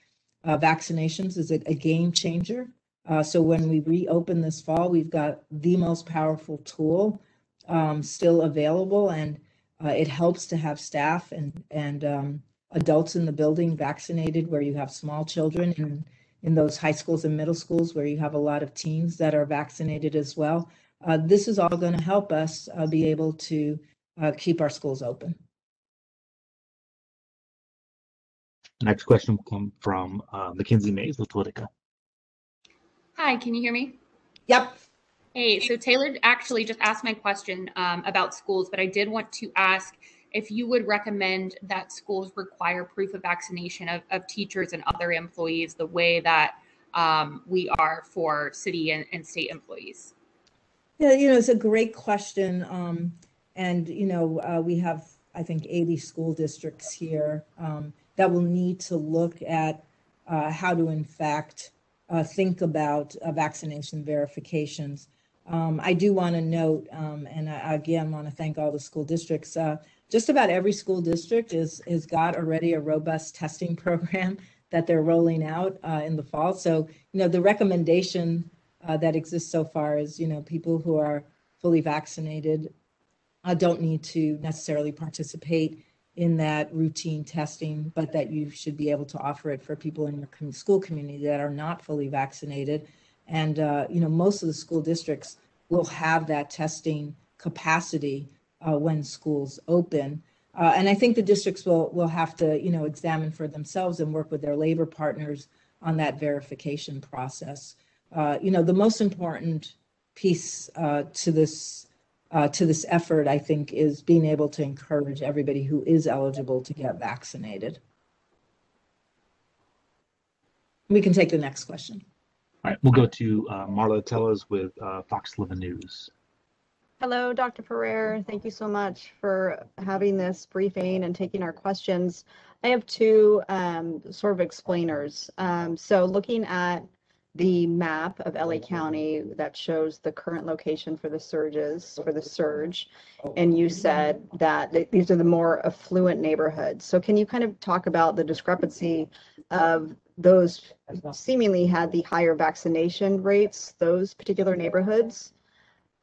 uh, vaccinations is a, a game changer. Uh, so when we reopen this fall, we've got the most powerful tool um, still available, and uh, it helps to have staff and and um, adults in the building vaccinated, where you have small children in, in those high schools and middle schools where you have a lot of teens that are vaccinated as well. Uh, this is all going to help us uh, be able to uh, keep our schools open. Next question will come from uh, Mackenzie Mays with Politico. Hi, can you hear me? Yep. Hey, so Taylor actually just asked my question um, about schools, but I did want to ask if you would recommend that schools require proof of vaccination of, of teachers and other employees the way that um, we are for city and, and, state employees. Yeah, you know, it's a great question. Um, and, you know, uh, we have, I think, 80 school districts here um, that will need to look at uh, how to, in fact, uh, think about uh, vaccination verifications. Um, I do want to note, um, and I again want to thank all the school districts. Uh, just about every school district is has got already a robust testing program that they're rolling out uh, in the fall. So you know the recommendation uh, that exists so far is you know people who are fully vaccinated uh, don't need to necessarily participate in that routine testing, but that you should be able to offer it for people in your school community that are not fully vaccinated. And uh, you know, most of the school districts will have that testing capacity uh, when schools open. Uh, and I think the districts will will have to you know examine for themselves and work with their labor partners on that verification process. Uh, you know, the most important piece uh, to this uh, to this effort, I think, is being able to encourage everybody who is eligible to get vaccinated. We can take the next question. All right, we'll go to uh, Marla Tellez with uh, Fox 11 News. Hello, Dr. Pereira. Thank you so much for having this briefing and taking our questions. I have two um, sort of explainers. Um, so looking at the map of LA County that shows the current location for the surges, for the surge. And you said that these are the more affluent neighborhoods. So can you kind of talk about the discrepancy of those seemingly had the higher vaccination rates, those particular neighborhoods?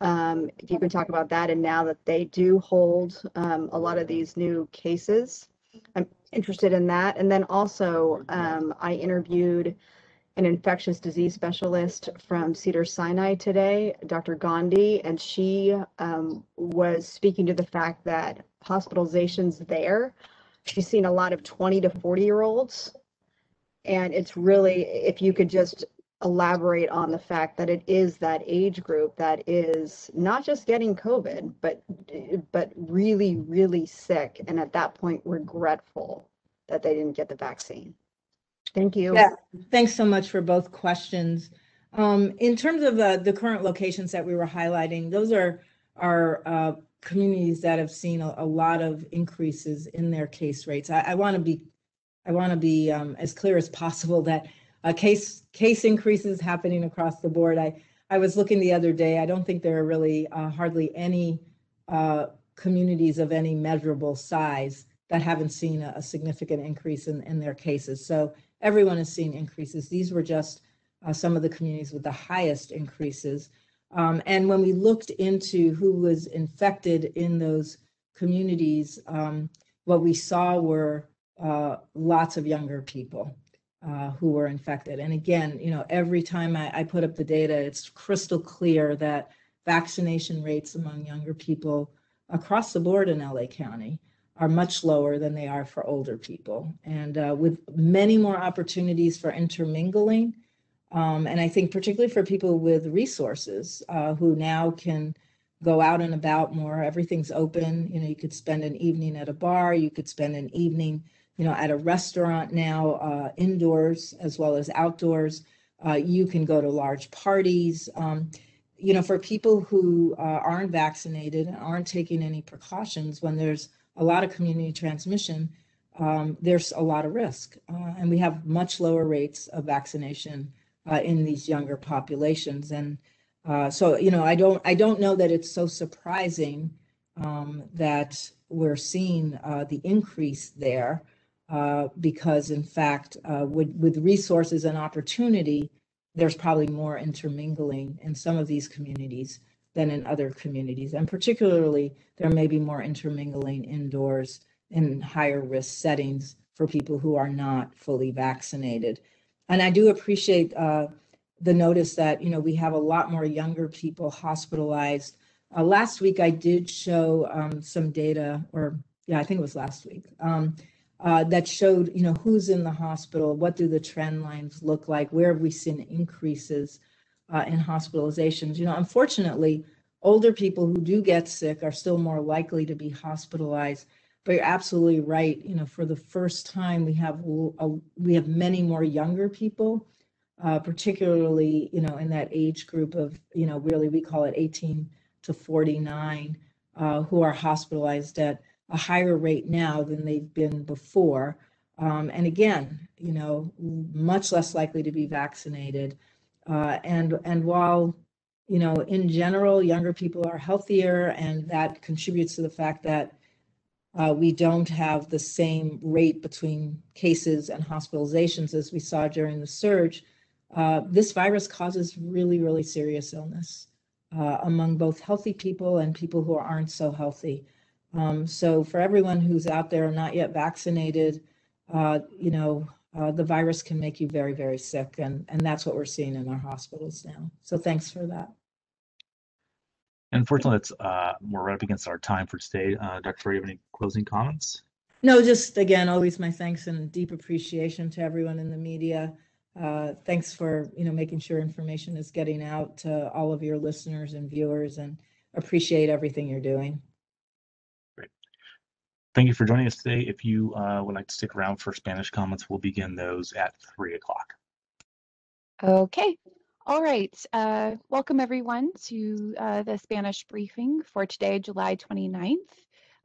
Um, if you can talk about that, and now that they do hold um, a lot of these new cases, I'm interested in that. And then also, um, I interviewed an infectious disease specialist from Cedars-Sinai today, Dr. Gandhi, and she um, was speaking to the fact that hospitalizations there, she's seen a lot of 20 to 40 year olds. And it's really, if you could just elaborate on the fact that it is that age group that is not just getting COVID, but but really, really sick, and at that point regretful that they didn't get the vaccine. Thank you. Yeah, thanks so much for both questions. Um, in terms of uh, the current locations that we were highlighting, those are are uh, communities that have seen a, a, lot of increases in their case rates. I, I want to be I want to be um, as clear as possible that uh, case case increases happening across the board. I I was looking the other day. I don't think there are really uh, hardly any uh, communities of any measurable size that haven't seen a, a significant increase in, in their cases. So everyone has seen increases. These were just uh, some of the communities with the highest increases. Um, and when we looked into who was infected in those communities, um, what we saw were uh, lots of younger people uh, who were infected. And again, you know, every time I, I put up the data, it's crystal clear that vaccination rates among younger people across the board in LA County are much lower than they are for older people, and uh, with many more opportunities for intermingling. Um, and I think particularly for people with resources uh, who now can go out and about more. Everything's open. You know, you could spend an evening at a bar. You could spend an evening, you know, at a restaurant now, uh, indoors as well as outdoors. Uh, you can go to large parties. Um, you know, for people who uh, aren't vaccinated and aren't taking any precautions when there's a lot of community transmission, um, there's a lot of risk. Uh, and we have much lower rates of vaccination uh, in these younger populations. And uh, so, you know, I don't, I don't know that it's so surprising um, that we're seeing uh, the increase there uh, because, in fact, uh, with, with resources and opportunity, there's probably more intermingling in some of these communities than in other communities. And particularly, there may be more intermingling indoors in higher risk settings for people who are not fully vaccinated. And I do appreciate uh, the notice that you know we have a lot more younger people hospitalized. Uh, last week I did show um, some data, or yeah, I think it was last week, um, uh, that showed you know who's in the hospital, what do the trend lines look like, where have we seen increases uh, in hospitalizations. You know, unfortunately, older people who do get sick are still more likely to be hospitalized but you're absolutely right. You know, for the first time, we have a, we have many more younger people, uh, particularly you know in that age group of you know really we call it 18 to 49, uh, who are hospitalized at a higher rate now than they've been before. Um, and again, you know, much less likely to be vaccinated. Uh, and and while you know, in general, younger people are healthier, and that contributes to the fact that uh, we don't have the same rate between cases and hospitalizations as we saw during the surge. Uh, this virus causes really, really serious illness uh, among both healthy people and people who aren't so healthy. Um, so, for everyone who's out there not yet vaccinated, uh, you know, uh, the virus can make you very, very sick, and, and that's what we're seeing in our hospitals now. So, thanks for that. Unfortunately, it's uh, we're right up against our time for today. Uh, Dr. Ferrer, you have any closing comments? No, just again, always my thanks and deep appreciation to everyone in the media. Uh, thanks for you know making sure information is getting out to all of your listeners and viewers, and appreciate everything you're doing. Great. Thank you for joining us today. If you uh, would like to stick around for Spanish comments, we'll begin those at three o'clock. Okay. All right. Uh, welcome everyone to uh, the Spanish briefing for today, July 29th.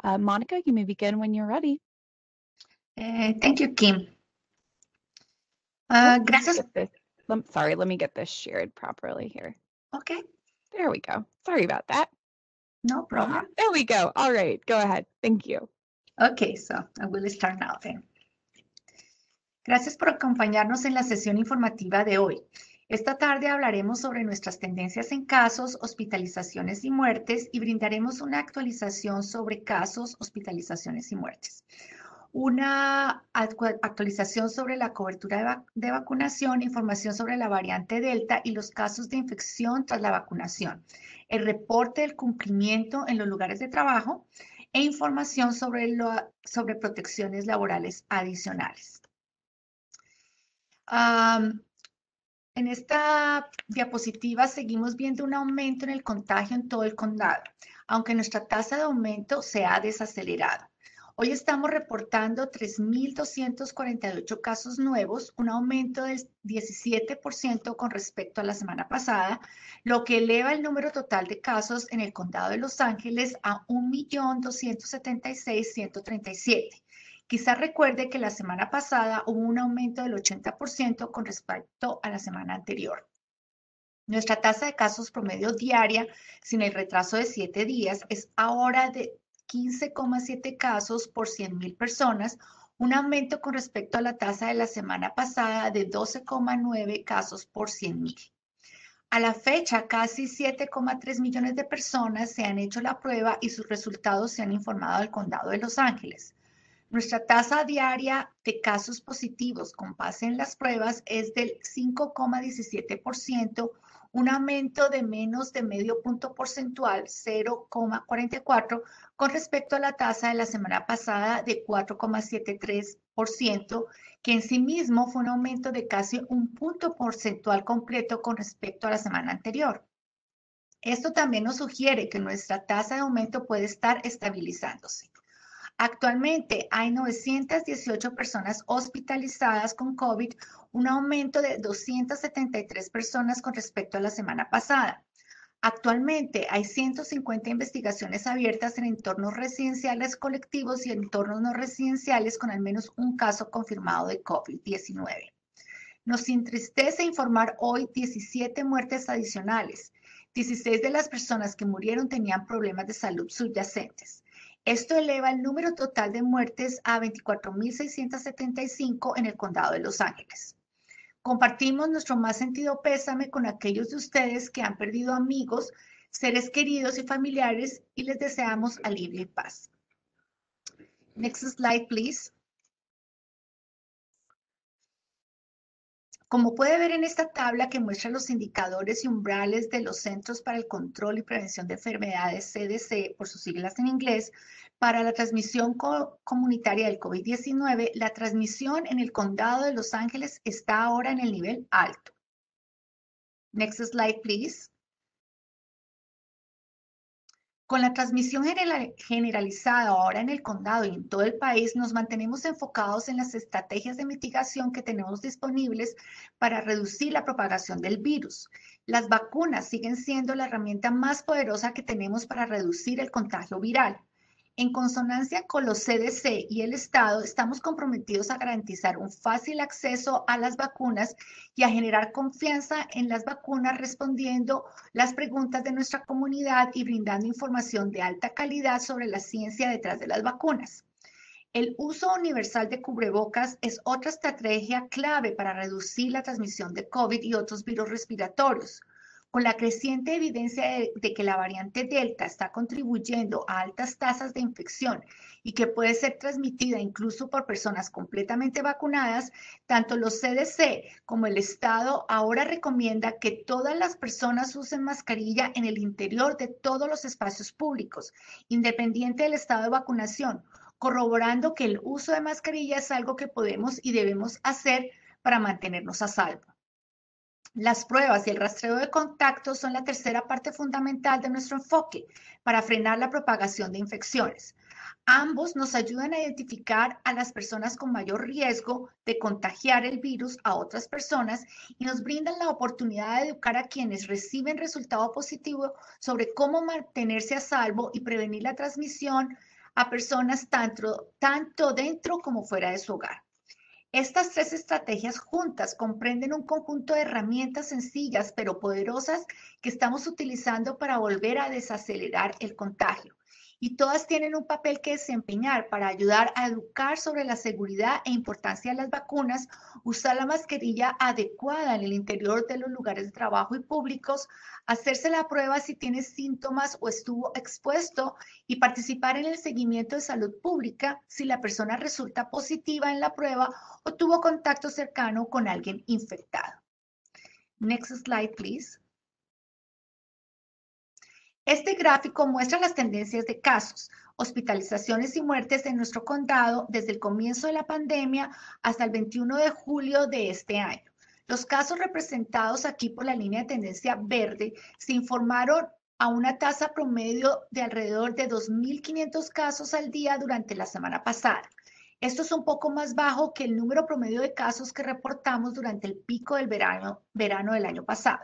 Uh, Monica, you may begin when you're ready. Uh, thank you, Kim. Uh, gracias. This, let, sorry, let me get this shared properly here. Okay. There we go. Sorry about that. No problem. There we go. All right. Go ahead. Thank you. Okay, so I will start now then. Gracias por acompañarnos en la sesión informativa de hoy. Esta tarde hablaremos sobre nuestras tendencias en casos, hospitalizaciones y muertes y brindaremos una actualización sobre casos, hospitalizaciones y muertes. Una actualización sobre la cobertura de, vacunación, información sobre la variante Delta y los casos de infección tras la vacunación, el reporte del cumplimiento en los lugares de trabajo e información sobre, sobre protecciones laborales adicionales. En esta diapositiva seguimos viendo un aumento en el contagio en todo el condado, aunque nuestra tasa de aumento se ha desacelerado. Hoy estamos reportando 3.248 casos nuevos, un aumento del 17% con respecto a la semana pasada, lo que eleva el número total de casos en el condado de Los Ángeles a 1.276.137. Quizás recuerde que la semana pasada hubo un aumento del 80% con respecto a la semana anterior. Nuestra tasa de casos promedio diaria, sin el retraso de 7 días, es ahora de 15,7 casos por 100.000 personas, un aumento con respecto a la tasa de la semana pasada de 12,9 casos por 100.000. A la fecha, casi 7,3 millones de personas se han hecho la prueba y sus resultados se han informado al condado de Los Ángeles. Nuestra tasa diaria de casos positivos con base en las pruebas es del 5,17%, un aumento de menos de medio punto porcentual, 0,44, con respecto a la tasa de la semana pasada de 4,73%, que en sí mismo fue un aumento de casi un punto porcentual completo con respecto a la semana anterior. Esto también nos sugiere que nuestra tasa de aumento puede estar estabilizándose. Actualmente hay 918 personas hospitalizadas con COVID, un aumento de 273 personas con respecto a la semana pasada. Actualmente hay 150 investigaciones abiertas en entornos residenciales colectivos y entornos no residenciales con al menos un caso confirmado de COVID-19. Nos entristece informar hoy 17 muertes adicionales. 16 de las personas que murieron tenían problemas de salud subyacentes. Esto eleva el número total de muertes a 24.675 en el condado de Los Ángeles. Compartimos nuestro más sentido pésame con aquellos de ustedes que han perdido amigos, seres queridos y familiares y les deseamos alivio y paz. Next slide, please. Como puede ver en esta tabla que muestra los indicadores y umbrales de los Centros para el Control y Prevención de Enfermedades, CDC, por sus siglas en inglés, para la transmisión comunitaria del COVID-19, la transmisión en el condado de Los Ángeles está ahora en el nivel alto. Next slide, please. Con la transmisión generalizada ahora en el condado y en todo el país, nos mantenemos enfocados en las estrategias de mitigación que tenemos disponibles para reducir la propagación del virus. Las vacunas siguen siendo la herramienta más poderosa que tenemos para reducir el contagio viral. En consonancia con los CDC y el Estado, estamos comprometidos a garantizar un fácil acceso a las vacunas y a generar confianza en las vacunas respondiendo las preguntas de nuestra comunidad y brindando información de alta calidad sobre la ciencia detrás de las vacunas. El uso universal de cubrebocas es otra estrategia clave para reducir la transmisión de COVID y otros virus respiratorios. Con la creciente evidencia de, que la variante Delta está contribuyendo a altas tasas de infección y que puede ser transmitida incluso por personas completamente vacunadas, tanto los CDC como el Estado ahora recomienda que todas las personas usen mascarilla en el interior de todos los espacios públicos, independiente del estado de vacunación, corroborando que el uso de mascarilla es algo que podemos y debemos hacer para mantenernos a salvo. Las pruebas y el rastreo de contactos son la tercera parte fundamental de nuestro enfoque para frenar la propagación de infecciones. Ambos nos ayudan a identificar a las personas con mayor riesgo de contagiar el virus a otras personas y nos brindan la oportunidad de educar a quienes reciben resultado positivo sobre cómo mantenerse a salvo y prevenir la transmisión a personas tanto, tanto dentro como fuera de su hogar. Estas tres estrategias juntas comprenden un conjunto de herramientas sencillas pero poderosas que estamos utilizando para volver a desacelerar el contagio y todas tienen un papel que desempeñar para ayudar a educar sobre la seguridad e importancia de las vacunas, usar la mascarilla adecuada en el interior de los lugares de trabajo y públicos, hacerse la prueba si tiene síntomas o estuvo expuesto y participar en el seguimiento de salud pública si la persona resulta positiva en la prueba o tuvo contacto cercano con alguien infectado. Next slide, please. Este gráfico muestra las tendencias de casos, hospitalizaciones y muertes en nuestro condado desde el comienzo de la pandemia hasta el 21 de julio de este año. Los casos representados aquí por la línea de tendencia verde se informaron a una tasa promedio de alrededor de 2.500 casos al día durante la semana pasada. Esto es un poco más bajo que el número promedio de casos que reportamos durante el pico del verano, verano del año pasado.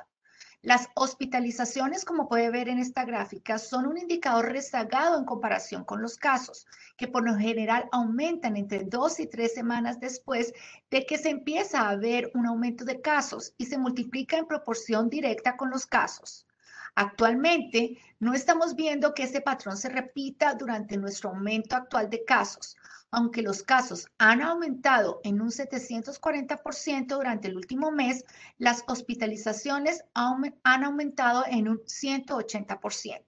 Las hospitalizaciones, como puede ver en esta gráfica, son un indicador rezagado en comparación con los casos, que por lo general aumentan entre dos y tres semanas después de que se empieza a ver un aumento de casos y se multiplica en proporción directa con los casos. Actualmente, no estamos viendo que ese patrón se repita durante nuestro aumento actual de casos, aunque los casos han aumentado en un 740% durante el último mes, las hospitalizaciones han aumentado en un 180%.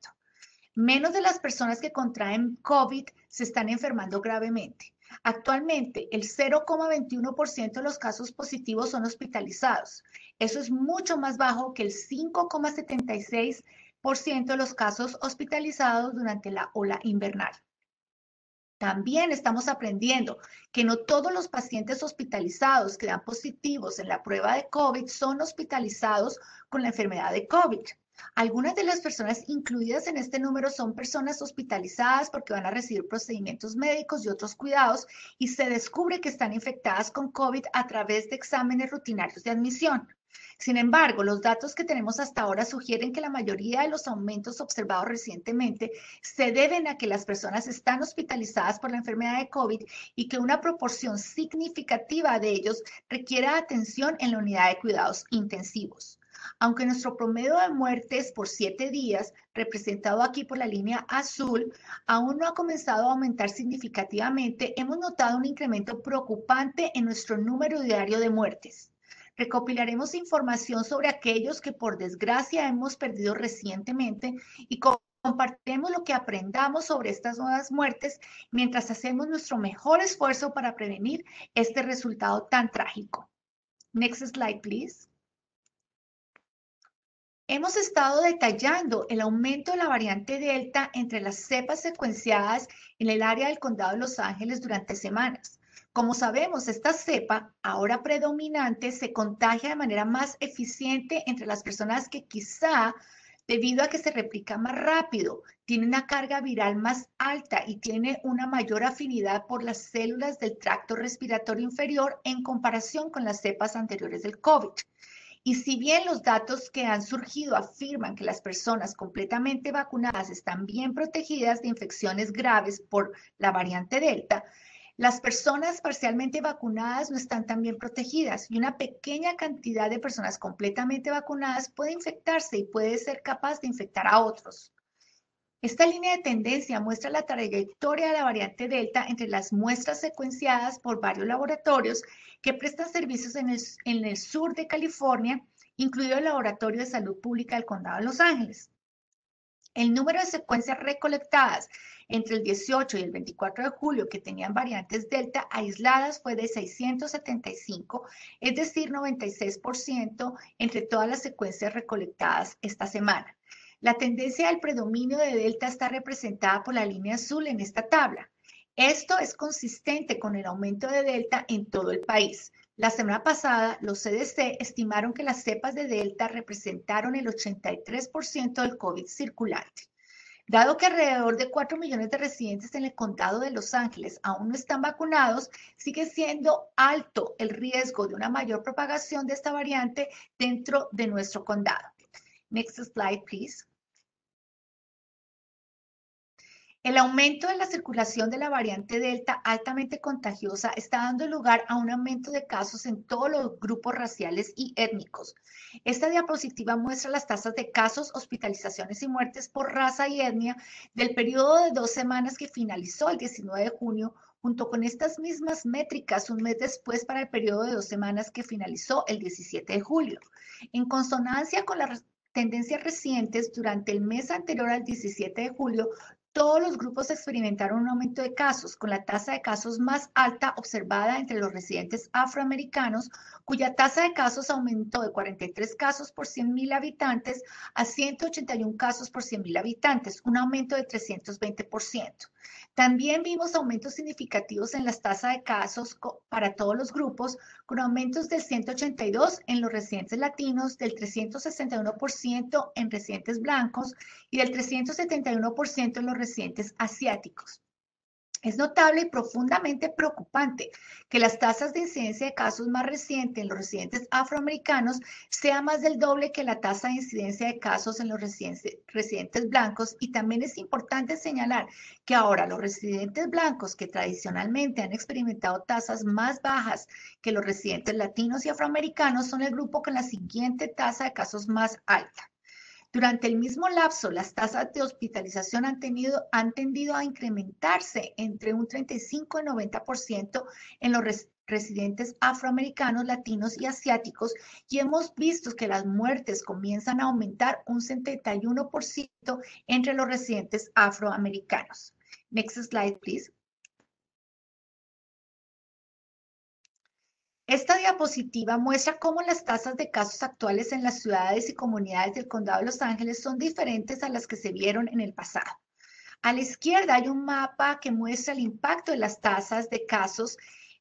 Menos de las personas que contraen COVID se están enfermando gravemente. Actualmente, el 0,21% de los casos positivos son hospitalizados. Eso es mucho más bajo que el 5,76% de los casos hospitalizados durante la ola invernal. También estamos aprendiendo que no todos los pacientes hospitalizados que dan positivos en la prueba de COVID son hospitalizados con la enfermedad de COVID. Algunas de las personas incluidas en este número son personas hospitalizadas porque van a recibir procedimientos médicos y otros cuidados y se descubre que están infectadas con COVID a través de exámenes rutinarios de admisión. Sin embargo, los datos que tenemos hasta ahora sugieren que la mayoría de los aumentos observados recientemente se deben a que las personas están hospitalizadas por la enfermedad de COVID y que una proporción significativa de ellos requiere atención en la unidad de cuidados intensivos. Aunque nuestro promedio de muertes por siete días, representado aquí por la línea azul, aún no ha comenzado a aumentar significativamente, hemos notado un incremento preocupante en nuestro número diario de muertes. Recopilaremos información sobre aquellos que por desgracia hemos perdido recientemente y compartiremos lo que aprendamos sobre estas nuevas muertes mientras hacemos nuestro mejor esfuerzo para prevenir este resultado tan trágico. Next slide, please. Hemos estado detallando el aumento de la variante Delta entre las cepas secuenciadas en el área del condado de Los Ángeles durante semanas. Como sabemos, esta cepa, ahora predominante, se contagia de manera más eficiente entre las personas que quizá, debido a que se replica más rápido, tiene una carga viral más alta y tiene una mayor afinidad por las células del tracto respiratorio inferior en comparación con las cepas anteriores del COVID. Y si bien los datos que han surgido afirman que las personas completamente vacunadas están bien protegidas de infecciones graves por la variante Delta, las personas parcialmente vacunadas no están tan bien protegidas y una pequeña cantidad de personas completamente vacunadas puede infectarse y puede ser capaz de infectar a otros. Esta línea de tendencia muestra la trayectoria de la variante Delta entre las muestras secuenciadas por varios laboratorios que prestan servicios en el, sur de California, incluido el Laboratorio de Salud Pública del Condado de Los Ángeles. El número de secuencias recolectadas entre el 18 y el 24 de julio que tenían variantes Delta aisladas fue de 675, es decir, 96% entre todas las secuencias recolectadas esta semana. La tendencia del predominio de Delta está representada por la línea azul en esta tabla. Esto es consistente con el aumento de Delta en todo el país. La semana pasada, los CDC estimaron que las cepas de Delta representaron el 83% del COVID circulante. Dado que alrededor de 4 millones de residentes en el condado de Los Ángeles aún no están vacunados, sigue siendo alto el riesgo de una mayor propagación de esta variante dentro de nuestro condado. Next slide, please. El aumento de la circulación de la variante Delta altamente contagiosa está dando lugar a un aumento de casos en todos los grupos raciales y étnicos. Esta diapositiva muestra las tasas de casos, hospitalizaciones y muertes por raza y etnia del periodo de dos semanas que finalizó el 19 de junio, junto con estas mismas métricas un mes después para el periodo de dos semanas que finalizó el 17 de julio. En consonancia con las tendencias recientes, durante el mes anterior al 17 de julio, todos los grupos experimentaron un aumento de casos, con la tasa de casos más alta observada entre los residentes afroamericanos, cuya tasa de casos aumentó de 43 casos por 100.000 habitantes a 181 casos por 100.000 habitantes, un aumento de 320%. También vimos aumentos significativos en las tasas de casos para todos los grupos, con aumentos del 182 en los residentes latinos, del 361% en residentes blancos y del 371% en los residentes asiáticos. Es notable y profundamente preocupante que las tasas de incidencia de casos más recientes en los residentes afroamericanos sea más del doble que la tasa de incidencia de casos en los residentes, blancos y también es importante señalar que ahora los residentes blancos que tradicionalmente han experimentado tasas más bajas que los residentes latinos y afroamericanos son el grupo con la siguiente tasa de casos más alta. Durante el mismo lapso, las tasas de hospitalización han, tenido, han tendido a incrementarse entre un 35 y 90% en los residentes afroamericanos, latinos y asiáticos y hemos visto que las muertes comienzan a aumentar un 71% entre los residentes afroamericanos. Next slide, please. Esta diapositiva muestra cómo las tasas de casos actuales en las ciudades y comunidades del condado de Los Ángeles son diferentes a las que se vieron en el pasado. A la izquierda hay un mapa que muestra el impacto de las tasas de casos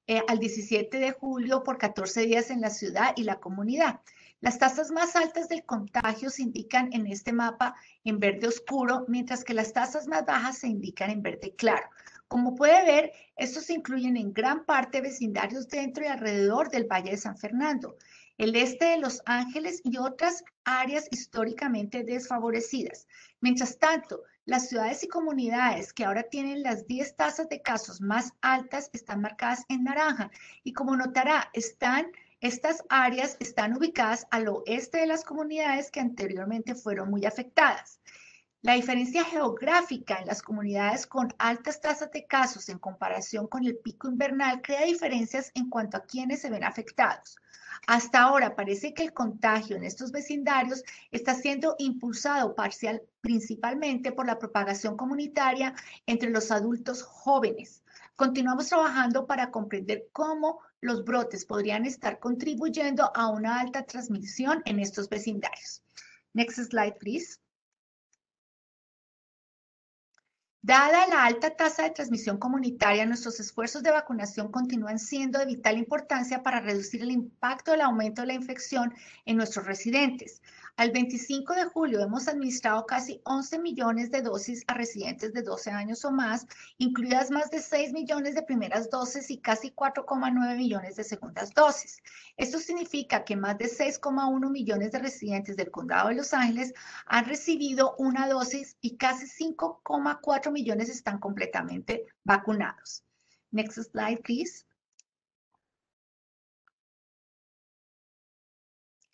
eh, al 17 de julio por 14 días en la ciudad y la comunidad. Las tasas más altas del contagio se indican en este mapa en verde oscuro, mientras que las tasas más bajas se indican en verde claro. Como puede ver, estos incluyen en gran parte vecindarios dentro y alrededor del Valle de San Fernando, el este de Los Ángeles y otras áreas históricamente desfavorecidas. Mientras tanto, las ciudades y comunidades que ahora tienen las 10 tasas de casos más altas están marcadas en naranja y como notará, estas áreas están ubicadas al oeste de las comunidades que anteriormente fueron muy afectadas. La diferencia geográfica en las comunidades con altas tasas de casos en comparación con el pico invernal crea diferencias en cuanto a quienes se ven afectados. Hasta ahora parece que el contagio en estos vecindarios está siendo impulsado parcial, principalmente por la propagación comunitaria entre los adultos jóvenes. Continuamos trabajando para comprender cómo los brotes podrían estar contribuyendo a una alta transmisión en estos vecindarios. Next slide, please. Dada la alta tasa de transmisión comunitaria, nuestros esfuerzos de vacunación continúan siendo de vital importancia para reducir el impacto del aumento de la infección en nuestros residentes. Al 25 de julio hemos administrado casi 11 millones de dosis a residentes de 12 años o más, incluidas más de 6 millones de primeras dosis y casi 4,9 millones de segundas dosis. Esto significa que más de 6,1 millones de residentes del condado de Los Ángeles han recibido una dosis y casi 5,4 millones están completamente vacunados. Next slide, please.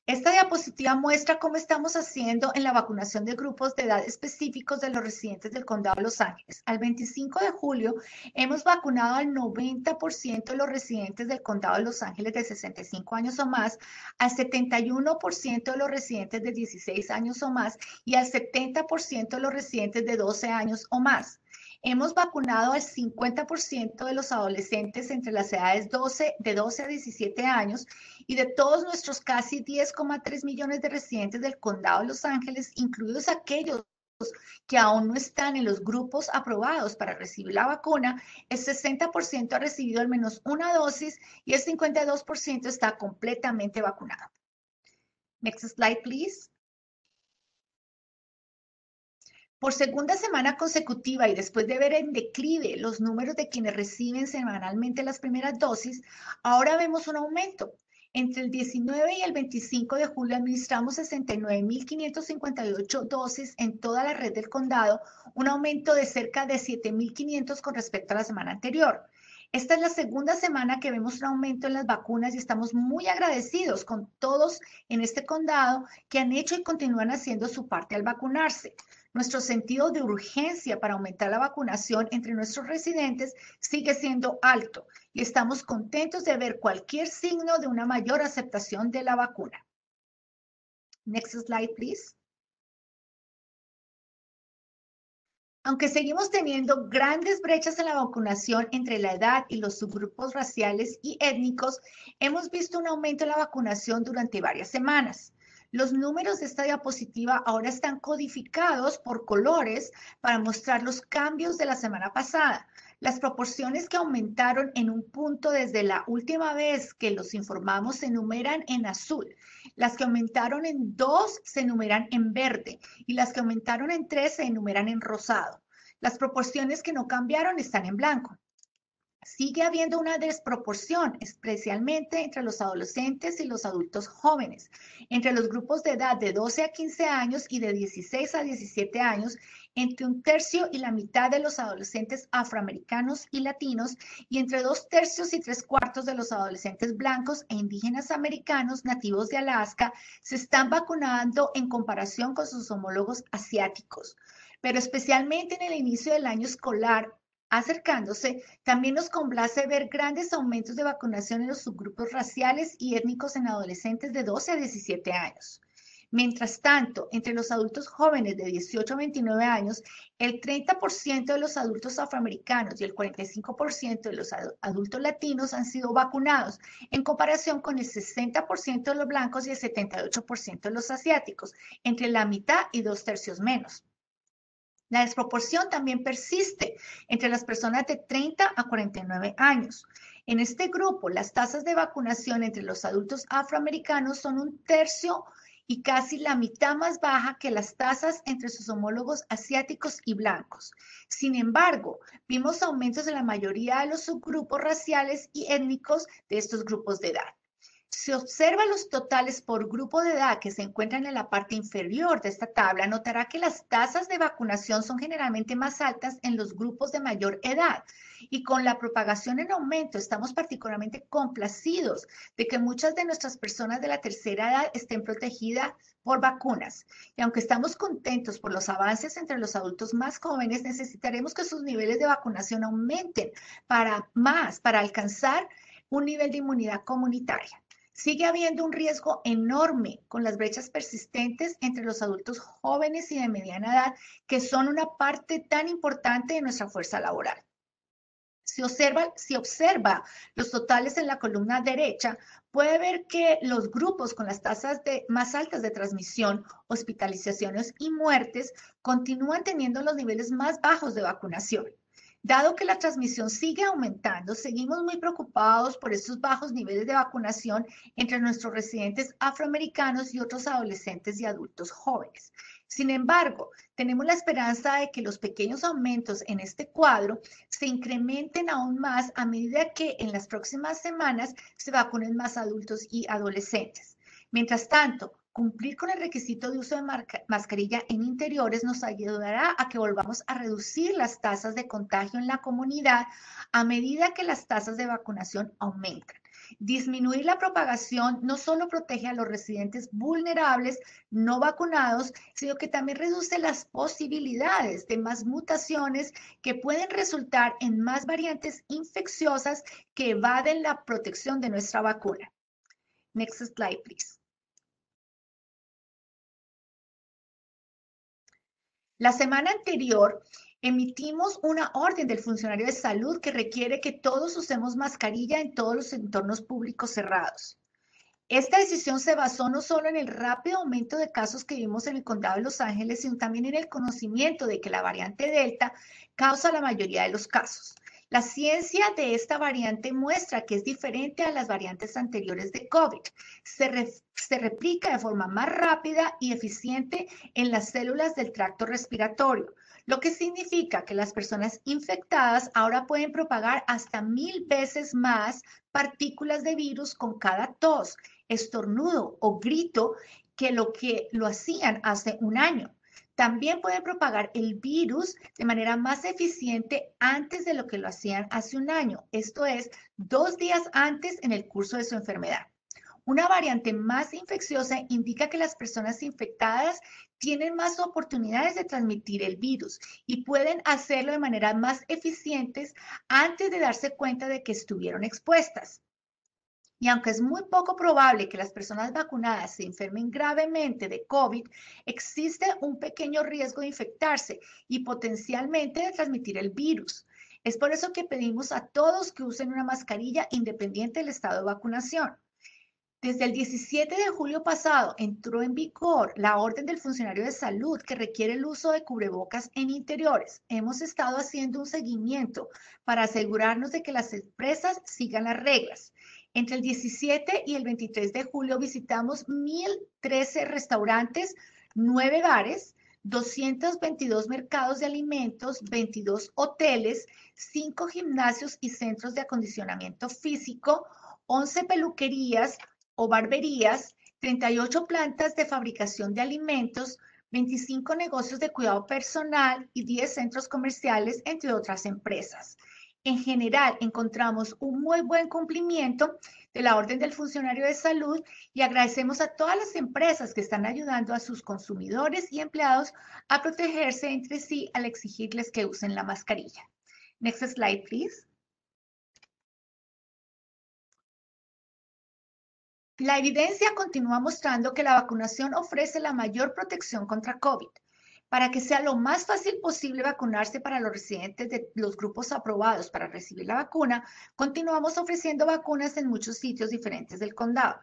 Esta diapositiva muestra cómo estamos haciendo en la vacunación de grupos de edad específicos de los residentes del condado de Los Ángeles. Al 25 de julio hemos vacunado al 90% de los residentes del condado de Los Ángeles de 65 años o más, al 71% de los residentes de 16 años o más y al 70% de los residentes de 12 años o más. Hemos vacunado al 50% de los adolescentes entre las edades 12, de 12 a 17 años y de todos nuestros casi 10,3 millones de residentes del condado de Los Ángeles, incluidos aquellos que aún no están en los grupos aprobados para recibir la vacuna, el 60% ha recibido al menos una dosis y el 52% está completamente vacunado. Next slide, please. Por segunda semana consecutiva y después de ver en declive los números de quienes reciben semanalmente las primeras dosis, ahora vemos un aumento. Entre el 19 y el 25 de julio administramos 69.558 dosis en toda la red del condado, un aumento de cerca de 7.500 con respecto a la semana anterior. Esta es la segunda semana que vemos un aumento en las vacunas y estamos muy agradecidos con todos en este condado que han hecho y continúan haciendo su parte al vacunarse. Nuestro sentido de urgencia para aumentar la vacunación entre nuestros residentes sigue siendo alto y estamos contentos de ver cualquier signo de una mayor aceptación de la vacuna. Next slide, please. Aunque seguimos teniendo grandes brechas en la vacunación entre la edad y los subgrupos raciales y étnicos, hemos visto un aumento en la vacunación durante varias semanas. Los números de esta diapositiva ahora están codificados por colores para mostrar los cambios de la semana pasada. Las proporciones que aumentaron en un punto desde la última vez que los informamos se enumeran en azul. Las que aumentaron en dos se enumeran en verde y las que aumentaron en tres se enumeran en rosado. Las proporciones que no cambiaron están en blanco. Sigue habiendo una desproporción, especialmente entre los adolescentes y los adultos jóvenes, entre los grupos de edad de 12 a 15 años y de 16 a 17 años, entre un tercio y la mitad de los adolescentes afroamericanos y latinos, y entre dos tercios y tres cuartos de los adolescentes blancos e indígenas americanos nativos de Alaska se están vacunando en comparación con sus homólogos asiáticos. Pero especialmente en el inicio del año escolar, acercándose, también nos complace ver grandes aumentos de vacunación en los subgrupos raciales y étnicos en adolescentes de 12 a 17 años. Mientras tanto, entre los adultos jóvenes de 18 a 29 años, el 30% de los adultos afroamericanos y el 45% de los adultos latinos han sido vacunados, en comparación con el 60% de los blancos y el 78% de los asiáticos, entre la mitad y dos tercios menos. La desproporción también persiste entre las personas de 30 a 49 años. En este grupo, las tasas de vacunación entre los adultos afroamericanos son un tercio y casi la mitad más baja que las tasas entre sus homólogos asiáticos y blancos. Sin embargo, vimos aumentos en la mayoría de los subgrupos raciales y étnicos de estos grupos de edad. Si observa los totales por grupo de edad que se encuentran en la parte inferior de esta tabla, notará que las tasas de vacunación son generalmente más altas en los grupos de mayor edad. Y con la propagación en aumento, estamos particularmente complacidos de que muchas de nuestras personas de la tercera edad estén protegidas por vacunas. Y aunque estamos contentos por los avances entre los adultos más jóvenes, necesitaremos que sus niveles de vacunación aumenten para más, para alcanzar un nivel de inmunidad comunitaria. Sigue habiendo un riesgo enorme con las brechas persistentes entre los adultos jóvenes y de mediana edad, que son una parte tan importante de nuestra fuerza laboral. Si observa, observa los totales en la columna derecha, puede ver que los grupos con las tasas de, más altas de transmisión, hospitalizaciones y muertes continúan teniendo los niveles más bajos de vacunación. Dado que la transmisión sigue aumentando, seguimos muy preocupados por estos bajos niveles de vacunación entre nuestros residentes afroamericanos y otros adolescentes y adultos jóvenes. Sin embargo, tenemos la esperanza de que los pequeños aumentos en este cuadro se incrementen aún más a medida que en las próximas semanas se vacunen más adultos y adolescentes. Mientras tanto, cumplir con el requisito de uso de mascarilla en interiores nos ayudará a que volvamos a reducir las tasas de contagio en la comunidad a medida que las tasas de vacunación aumentan. Disminuir la propagación no solo protege a los residentes vulnerables no vacunados, sino que también reduce las posibilidades de más mutaciones que pueden resultar en más variantes infecciosas que evaden la protección de nuestra vacuna. Next slide, please. La semana anterior emitimos una orden del funcionario de salud que requiere que todos usemos mascarilla en todos los entornos públicos cerrados. Esta decisión se basó no solo en el rápido aumento de casos que vimos en el condado de Los Ángeles, sino también en el conocimiento de que la variante Delta causa la mayoría de los casos. La ciencia de esta variante muestra que es diferente a las variantes anteriores de COVID. Se, replica de forma más rápida y eficiente en las células del tracto respiratorio, lo que significa que las personas infectadas ahora pueden propagar hasta mil veces más partículas de virus con cada tos, estornudo o grito que lo que lo hacían hace un año. También pueden propagar el virus de manera más eficiente antes de lo que lo hacían hace un año, esto es, dos días antes en el curso de su enfermedad. Una variante más infecciosa indica que las personas infectadas tienen más oportunidades de transmitir el virus y pueden hacerlo de manera más eficientes antes de darse cuenta de que estuvieron expuestas. Y aunque es muy poco probable que las personas vacunadas se enfermen gravemente de COVID, existe un pequeño riesgo de infectarse y potencialmente de transmitir el virus. Es por eso que pedimos a todos que usen una mascarilla independiente del estado de vacunación. Desde el 17 de julio pasado entró en vigor la orden del funcionario de salud que requiere el uso de cubrebocas en interiores. Hemos estado haciendo un seguimiento para asegurarnos de que las empresas sigan las reglas. Entre el 17 y el 23 de julio visitamos 1.013 restaurantes, 9 bares, 222 mercados de alimentos, 22 hoteles, 5 gimnasios y centros de acondicionamiento físico, 11 peluquerías, o barberías, 38 plantas de fabricación de alimentos, 25 negocios de cuidado personal y 10 centros comerciales, entre otras empresas. En general, encontramos un muy buen cumplimiento de la orden del funcionario de salud y agradecemos a todas las empresas que están ayudando a sus consumidores y empleados a protegerse entre sí al exigirles que usen la mascarilla. Next slide, please. La evidencia continúa mostrando que la vacunación ofrece la mayor protección contra COVID. Para que sea lo más fácil posible vacunarse para los residentes de los grupos aprobados para recibir la vacuna, continuamos ofreciendo vacunas en muchos sitios diferentes del condado.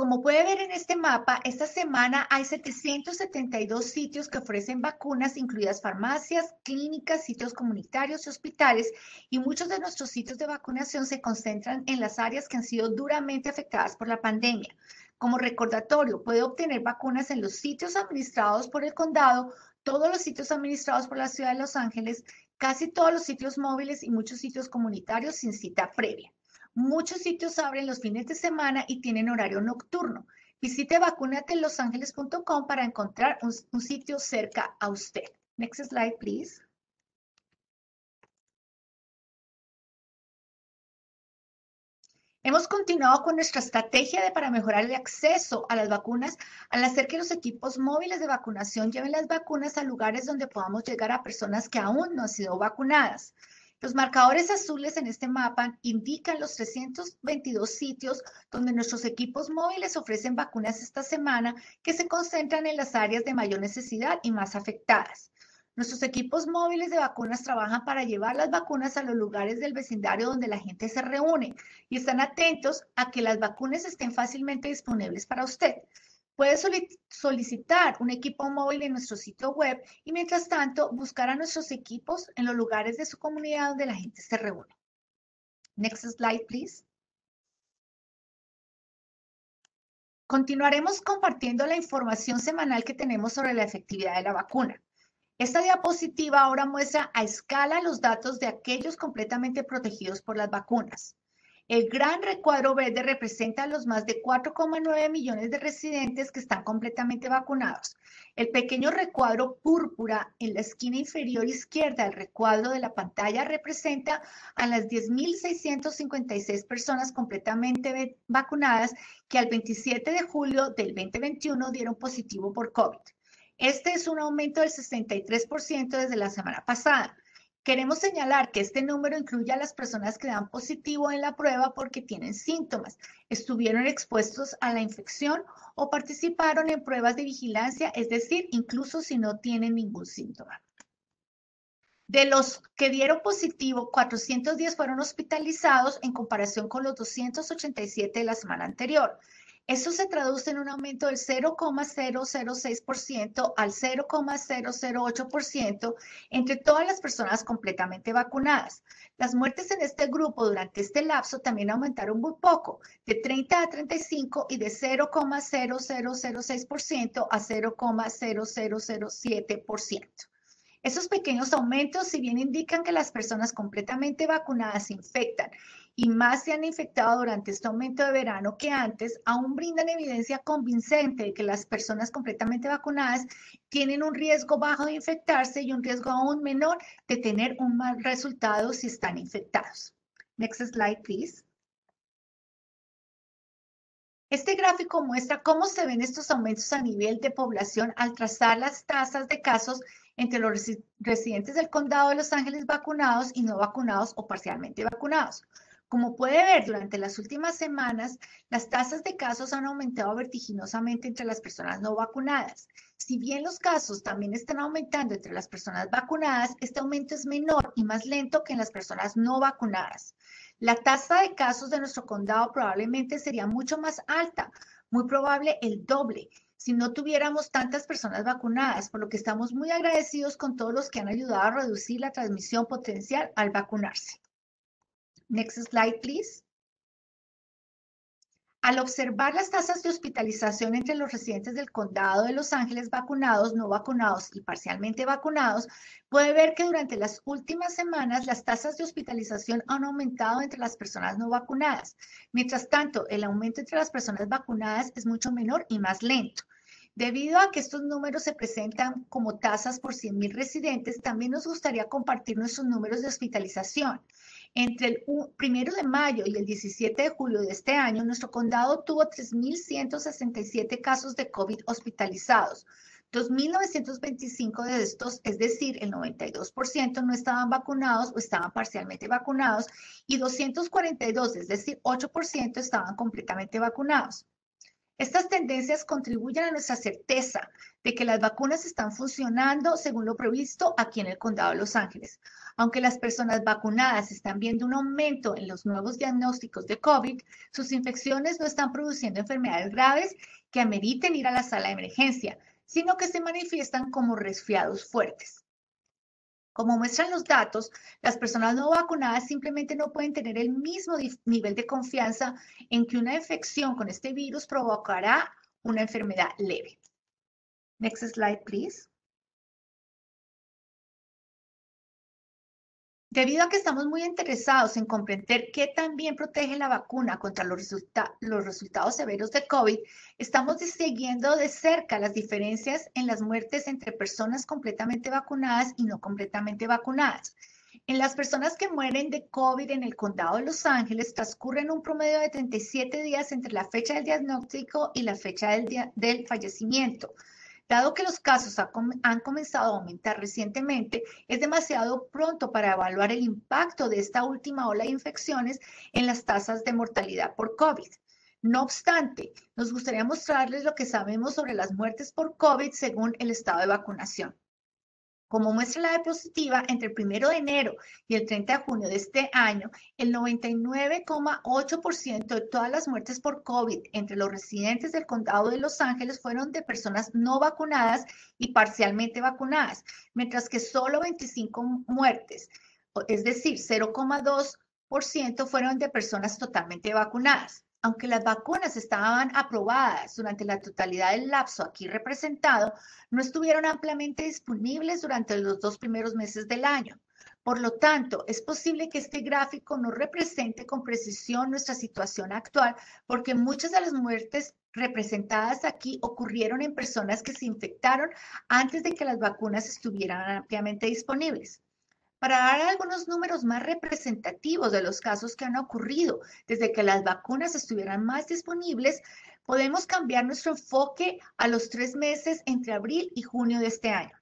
Como puede ver en este mapa, esta semana hay 772 sitios que ofrecen vacunas, incluidas farmacias, clínicas, sitios comunitarios y hospitales, y muchos de nuestros sitios de vacunación se concentran en las áreas que han sido duramente afectadas por la pandemia. Como recordatorio, puede obtener vacunas en los sitios administrados por el condado, todos los sitios administrados por la ciudad de Los Ángeles, casi todos los sitios móviles y muchos sitios comunitarios sin cita previa. Muchos sitios abren los fines de semana y tienen horario nocturno. Visite vacunatelosangeles.com para encontrar un, un, sitio cerca a usted. Next slide, please. Hemos continuado con nuestra estrategia de, para mejorar el acceso a las vacunas al hacer que los equipos móviles de vacunación lleven las vacunas a lugares donde podamos llegar a personas que aún no han sido vacunadas. Los marcadores azules en este mapa indican los 322 sitios donde nuestros equipos móviles ofrecen vacunas esta semana que se concentran en las áreas de mayor necesidad y más afectadas. Nuestros equipos móviles de vacunas trabajan para llevar las vacunas a los lugares del vecindario donde la gente se reúne y están atentos a que las vacunas estén fácilmente disponibles para usted. Puede solicitar un equipo móvil en nuestro sitio web y mientras tanto buscar a nuestros equipos en los lugares de su comunidad donde la gente se reúne. Next slide, please. Continuaremos compartiendo la información semanal que tenemos sobre la efectividad de la vacuna. Esta diapositiva ahora muestra a escala los datos de aquellos completamente protegidos por las vacunas. El gran recuadro verde representa a los más de 4,9 millones de residentes que están completamente vacunados. El pequeño recuadro púrpura en la esquina inferior izquierda del recuadro de la pantalla representa a las 10.656 personas completamente vacunadas que al 27 de julio del 2021 dieron positivo por COVID. Este es un aumento del 63% desde la semana pasada. Queremos señalar que este número incluye a las personas que dan positivo en la prueba porque tienen síntomas, estuvieron expuestos a la infección o participaron en pruebas de vigilancia, es decir, incluso si no tienen ningún síntoma. De los que dieron positivo, 410 fueron hospitalizados en comparación con los 287 de la semana anterior. Eso se traduce en un aumento del 0,006% al 0,008% entre todas las personas completamente vacunadas. Las muertes en este grupo durante este lapso también aumentaron muy poco, de 30 a 35 y de 0,0006% a 0,0007%. Esos pequeños aumentos, si bien indican que las personas completamente vacunadas se infectan y más se han infectado durante este aumento de verano que antes, aún brindan evidencia convincente de que las personas completamente vacunadas tienen un riesgo bajo de infectarse y un riesgo aún menor de tener un mal resultado si están infectados. Next slide, please. Este gráfico muestra cómo se ven estos aumentos a nivel de población al trazar las tasas de casos entre los residentes del condado de Los Ángeles vacunados y no vacunados o parcialmente vacunados. Como puede ver, durante las últimas semanas, las tasas de casos han aumentado vertiginosamente entre las personas no vacunadas. Si bien los casos también están aumentando entre las personas vacunadas, este aumento es menor y más lento que en las personas no vacunadas. La tasa de casos de nuestro condado probablemente sería mucho más alta, muy probable el doble, si no tuviéramos tantas personas vacunadas, por lo que estamos muy agradecidos con todos los que han ayudado a reducir la transmisión potencial al vacunarse. Next slide, please. Al observar las tasas de hospitalización entre los residentes del condado de Los Ángeles vacunados, no vacunados y parcialmente vacunados, puede ver que durante las últimas semanas las tasas de hospitalización han aumentado entre las personas no vacunadas. Mientras tanto, el aumento entre las personas vacunadas es mucho menor y más lento. Debido a que estos números se presentan como tasas por 100.000 residentes, también nos gustaría compartir nuestros números de hospitalización. Entre el 1 de mayo y el 17 de julio de este año, nuestro condado tuvo 3.167 casos de COVID hospitalizados. 2.925 de estos, es decir, el 92% no estaban vacunados o estaban parcialmente vacunados y 242, es decir, 8% estaban completamente vacunados. Estas tendencias contribuyen a nuestra certeza de que las vacunas están funcionando según lo previsto aquí en el condado de Los Ángeles. Aunque las personas vacunadas están viendo un aumento en los nuevos diagnósticos de COVID, sus infecciones no están produciendo enfermedades graves que ameriten ir a la sala de emergencia, sino que se manifiestan como resfriados fuertes. Como muestran los datos, las personas no vacunadas simplemente no pueden tener el mismo nivel de confianza en que una infección con este virus provocará una enfermedad leve. Next slide, please. Debido a que estamos muy interesados en comprender qué tan bien protege la vacuna contra los, resultados severos de COVID, estamos siguiendo de cerca las diferencias en las muertes entre personas completamente vacunadas y no completamente vacunadas. En las personas que mueren de COVID en el condado de Los Ángeles transcurren un promedio de 37 días entre la fecha del diagnóstico y la fecha del fallecimiento. Dado que los casos han comenzado a aumentar recientemente, es demasiado pronto para evaluar el impacto de esta última ola de infecciones en las tasas de mortalidad por COVID. No obstante, nos gustaría mostrarles lo que sabemos sobre las muertes por COVID según el estado de vacunación. Como muestra la diapositiva, entre el 1 de enero y el 30 de junio de este año, el 99,8% de todas las muertes por COVID entre los residentes del condado de Los Ángeles fueron de personas no vacunadas y parcialmente vacunadas, mientras que solo 25 muertes, es decir, 0,2%, fueron de personas totalmente vacunadas aunque las vacunas estaban aprobadas durante la totalidad del lapso aquí representado, no estuvieron ampliamente disponibles durante los dos primeros meses del año. Por lo tanto, es posible que este gráfico no represente con precisión nuestra situación actual porque muchas de las muertes representadas aquí ocurrieron en personas que se infectaron antes de que las vacunas estuvieran ampliamente disponibles para dar algunos números más representativos de los casos que han ocurrido desde que las vacunas estuvieran más disponibles, podemos cambiar nuestro enfoque a los tres meses entre abril y junio de este año.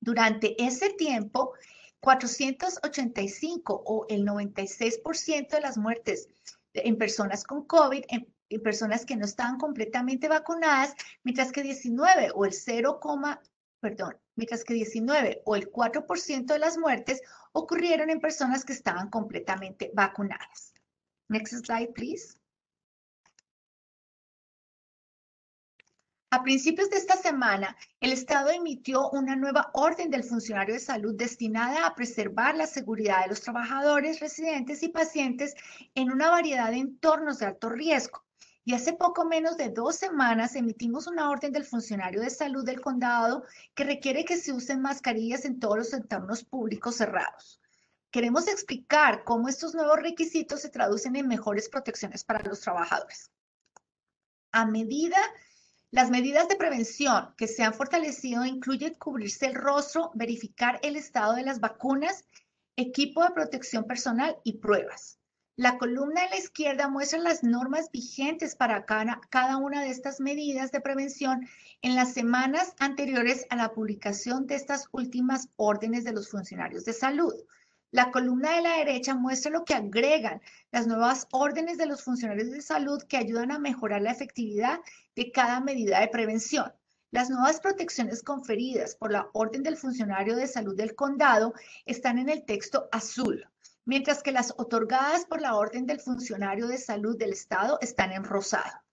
Durante ese tiempo, 485 o el 96% de las muertes en personas con COVID, en, personas que no estaban completamente vacunadas, mientras que 19 o el 0, perdón, mientras que 19 o el 4% de las muertes ocurrieron en personas que estaban completamente vacunadas. Next slide, please. A principios de esta semana, el Estado emitió una nueva orden del funcionario de salud destinada a preservar la seguridad de los trabajadores, residentes y pacientes en una variedad de entornos de alto riesgo. Y hace poco menos de dos semanas emitimos una orden del funcionario de salud del condado que requiere que se usen mascarillas en todos los entornos públicos cerrados. Queremos explicar cómo estos nuevos requisitos se traducen en mejores protecciones para los trabajadores. A medida, las medidas de prevención que se han fortalecido incluyen cubrirse el rostro, verificar el estado de las vacunas, equipo de protección personal y pruebas. La columna de la izquierda muestra las normas vigentes para cada, una de estas medidas de prevención en las semanas anteriores a la publicación de estas últimas órdenes de los funcionarios de salud. La columna de la derecha muestra lo que agregan las nuevas órdenes de los funcionarios de salud que ayudan a mejorar la efectividad de cada medida de prevención. Las nuevas protecciones conferidas por la orden del funcionario de salud del condado están en el texto azul mientras que las otorgadas por la orden del funcionario de salud del Estado están en rosado.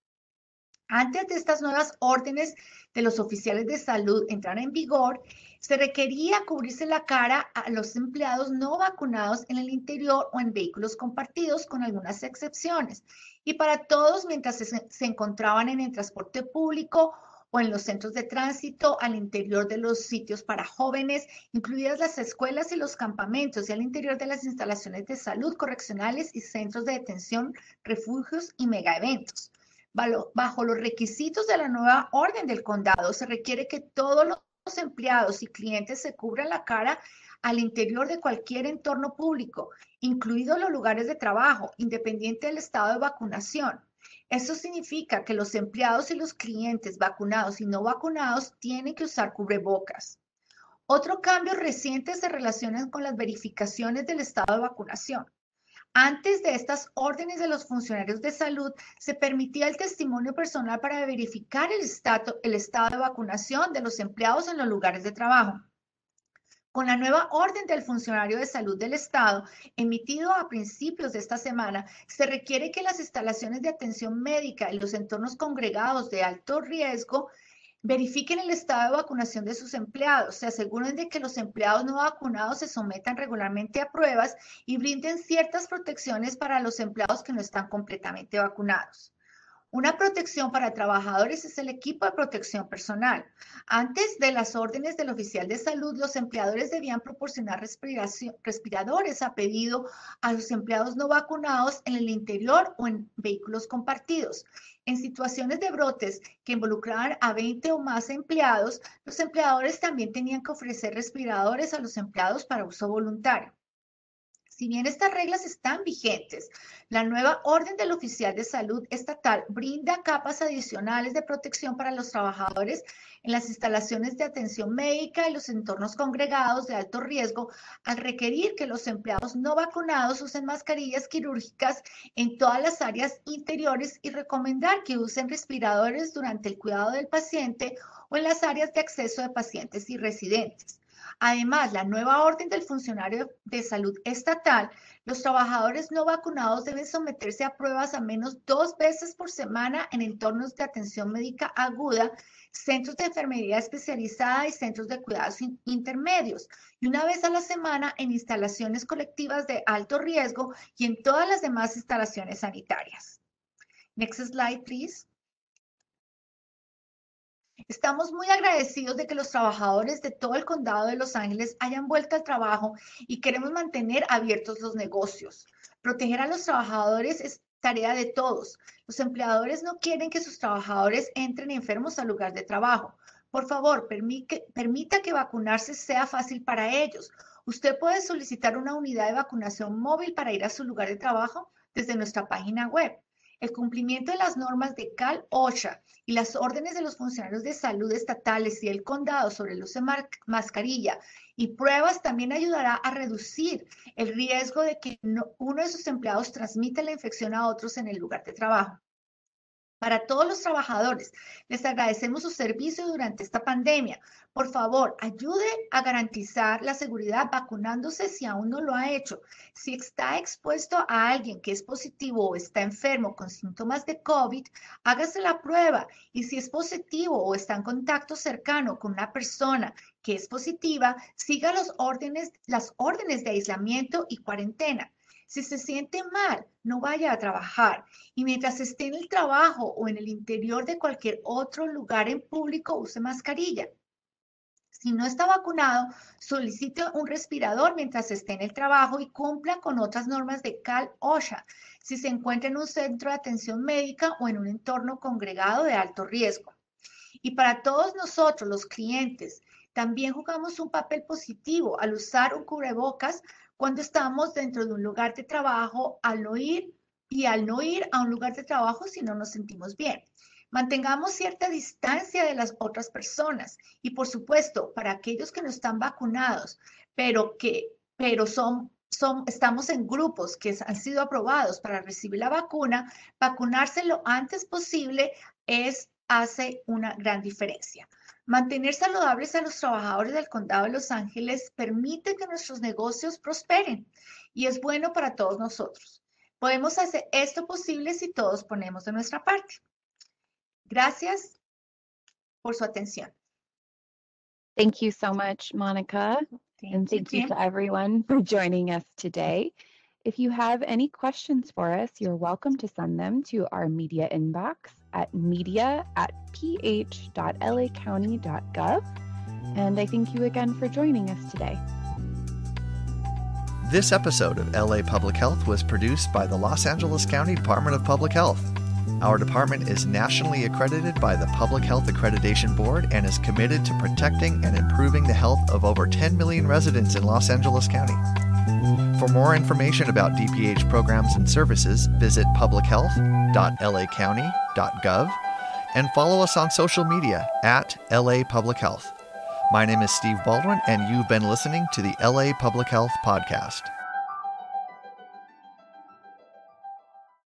Antes de estas nuevas órdenes de los oficiales de salud entrar en vigor, se requería cubrirse la cara a los empleados no vacunados en el interior o en vehículos compartidos, con algunas excepciones, y para todos mientras se, se encontraban en el transporte público o en los centros de tránsito, al interior de los sitios para jóvenes, incluidas las escuelas y los campamentos, y al interior de las instalaciones de salud correccionales y centros de detención, refugios y megaeventos. Bajo los requisitos de la nueva orden del condado, se requiere que todos los empleados y clientes se cubran la cara al interior de cualquier entorno público, incluidos los lugares de trabajo, independiente del estado de vacunación. Eso significa que los empleados y los clientes vacunados y no vacunados tienen que usar cubrebocas. Otro cambio reciente se relaciona con las verificaciones del estado de vacunación. Antes de estas órdenes de los funcionarios de salud, se permitía el testimonio personal para verificar el, el estado de vacunación de los empleados en los lugares de trabajo. Con la nueva orden del funcionario de salud del Estado, emitido a principios de esta semana, se requiere que las instalaciones de atención médica y los entornos congregados de alto riesgo verifiquen el estado de vacunación de sus empleados, se aseguren de que los empleados no vacunados se sometan regularmente a pruebas y brinden ciertas protecciones para los empleados que no están completamente vacunados. Una protección para trabajadores es el equipo de protección personal. Antes de las órdenes del oficial de salud, los empleadores debían proporcionar respiradores a pedido a los empleados no vacunados en el interior o en vehículos compartidos. En situaciones de brotes que involucraban a 20 o más empleados, los empleadores también tenían que ofrecer respiradores a los empleados para uso voluntario. Si bien estas reglas están vigentes, la nueva orden del oficial de salud estatal brinda capas adicionales de protección para los trabajadores en las instalaciones de atención médica y los entornos congregados de alto riesgo al requerir que los empleados no vacunados usen mascarillas quirúrgicas en todas las áreas interiores y recomendar que usen respiradores durante el cuidado del paciente o en las áreas de acceso de pacientes y residentes. Además, la nueva orden del funcionario de salud estatal, los trabajadores no vacunados deben someterse a pruebas a menos dos veces por semana en entornos de atención médica aguda, centros de enfermería especializada y centros de cuidados intermedios, y una vez a la semana en instalaciones colectivas de alto riesgo y en todas las demás instalaciones sanitarias. Next slide, please. Estamos muy agradecidos de que los trabajadores de todo el condado de Los Ángeles hayan vuelto al trabajo y queremos mantener abiertos los negocios. Proteger a los trabajadores es tarea de todos. Los empleadores no quieren que sus trabajadores entren enfermos al lugar de trabajo. Por favor, permita que vacunarse sea fácil para ellos. Usted puede solicitar una unidad de vacunación móvil para ir a su lugar de trabajo desde nuestra página web. El cumplimiento de las normas de Cal OSHA y las órdenes de los funcionarios de salud estatales y el condado sobre el uso de mascarilla y pruebas también ayudará a reducir el riesgo de que uno de sus empleados transmita la infección a otros en el lugar de trabajo. Para todos los trabajadores, les agradecemos su servicio durante esta pandemia. Por favor, ayude a garantizar la seguridad vacunándose si aún no lo ha hecho. Si está expuesto a alguien que es positivo o está enfermo con síntomas de COVID, hágase la prueba. Y si es positivo o está en contacto cercano con una persona que es positiva, siga los órdenes, las órdenes de aislamiento y cuarentena. Si se siente mal, no vaya a trabajar. Y mientras esté en el trabajo o en el interior de cualquier otro lugar en público, use mascarilla. Si no está vacunado, solicite un respirador mientras esté en el trabajo y cumpla con otras normas de Cal OSHA si se encuentra en un centro de atención médica o en un entorno congregado de alto riesgo. Y para todos nosotros, los clientes, también jugamos un papel positivo al usar un cubrebocas cuando estamos dentro de un lugar de trabajo al no ir y al no ir a un lugar de trabajo si no nos sentimos bien. Mantengamos cierta distancia de las otras personas y por supuesto, para aquellos que no están vacunados, pero que pero son son, estamos en grupos que han sido aprobados para recibir la vacuna, vacunarse lo antes posible es, hace una gran diferencia. Mantener saludables a los trabajadores del condado de Los Ángeles permite que nuestros negocios prosperen y es bueno para todos nosotros. Podemos hacer esto posible si todos ponemos de nuestra parte. Gracias por su atención. Thank you so much, Monica. Thank and you, thank you Kim. to everyone for joining us today. If you have any questions for us, you're welcome to send them to our media inbox at media at ph.lacounty.gov. And I thank you again for joining us today. This episode of LA Public Health was produced by the Los Angeles County Department of Public Health. Our department is nationally accredited by the Public Health Accreditation Board and is committed to protecting and improving the health of over 10 million residents in Los Angeles County. For more information about DPH programs and services, visit publichealth.lacounty.gov and follow us on social media at LA Public Health. My name is Steve Baldwin, and you've been listening to the LA Public Health Podcast.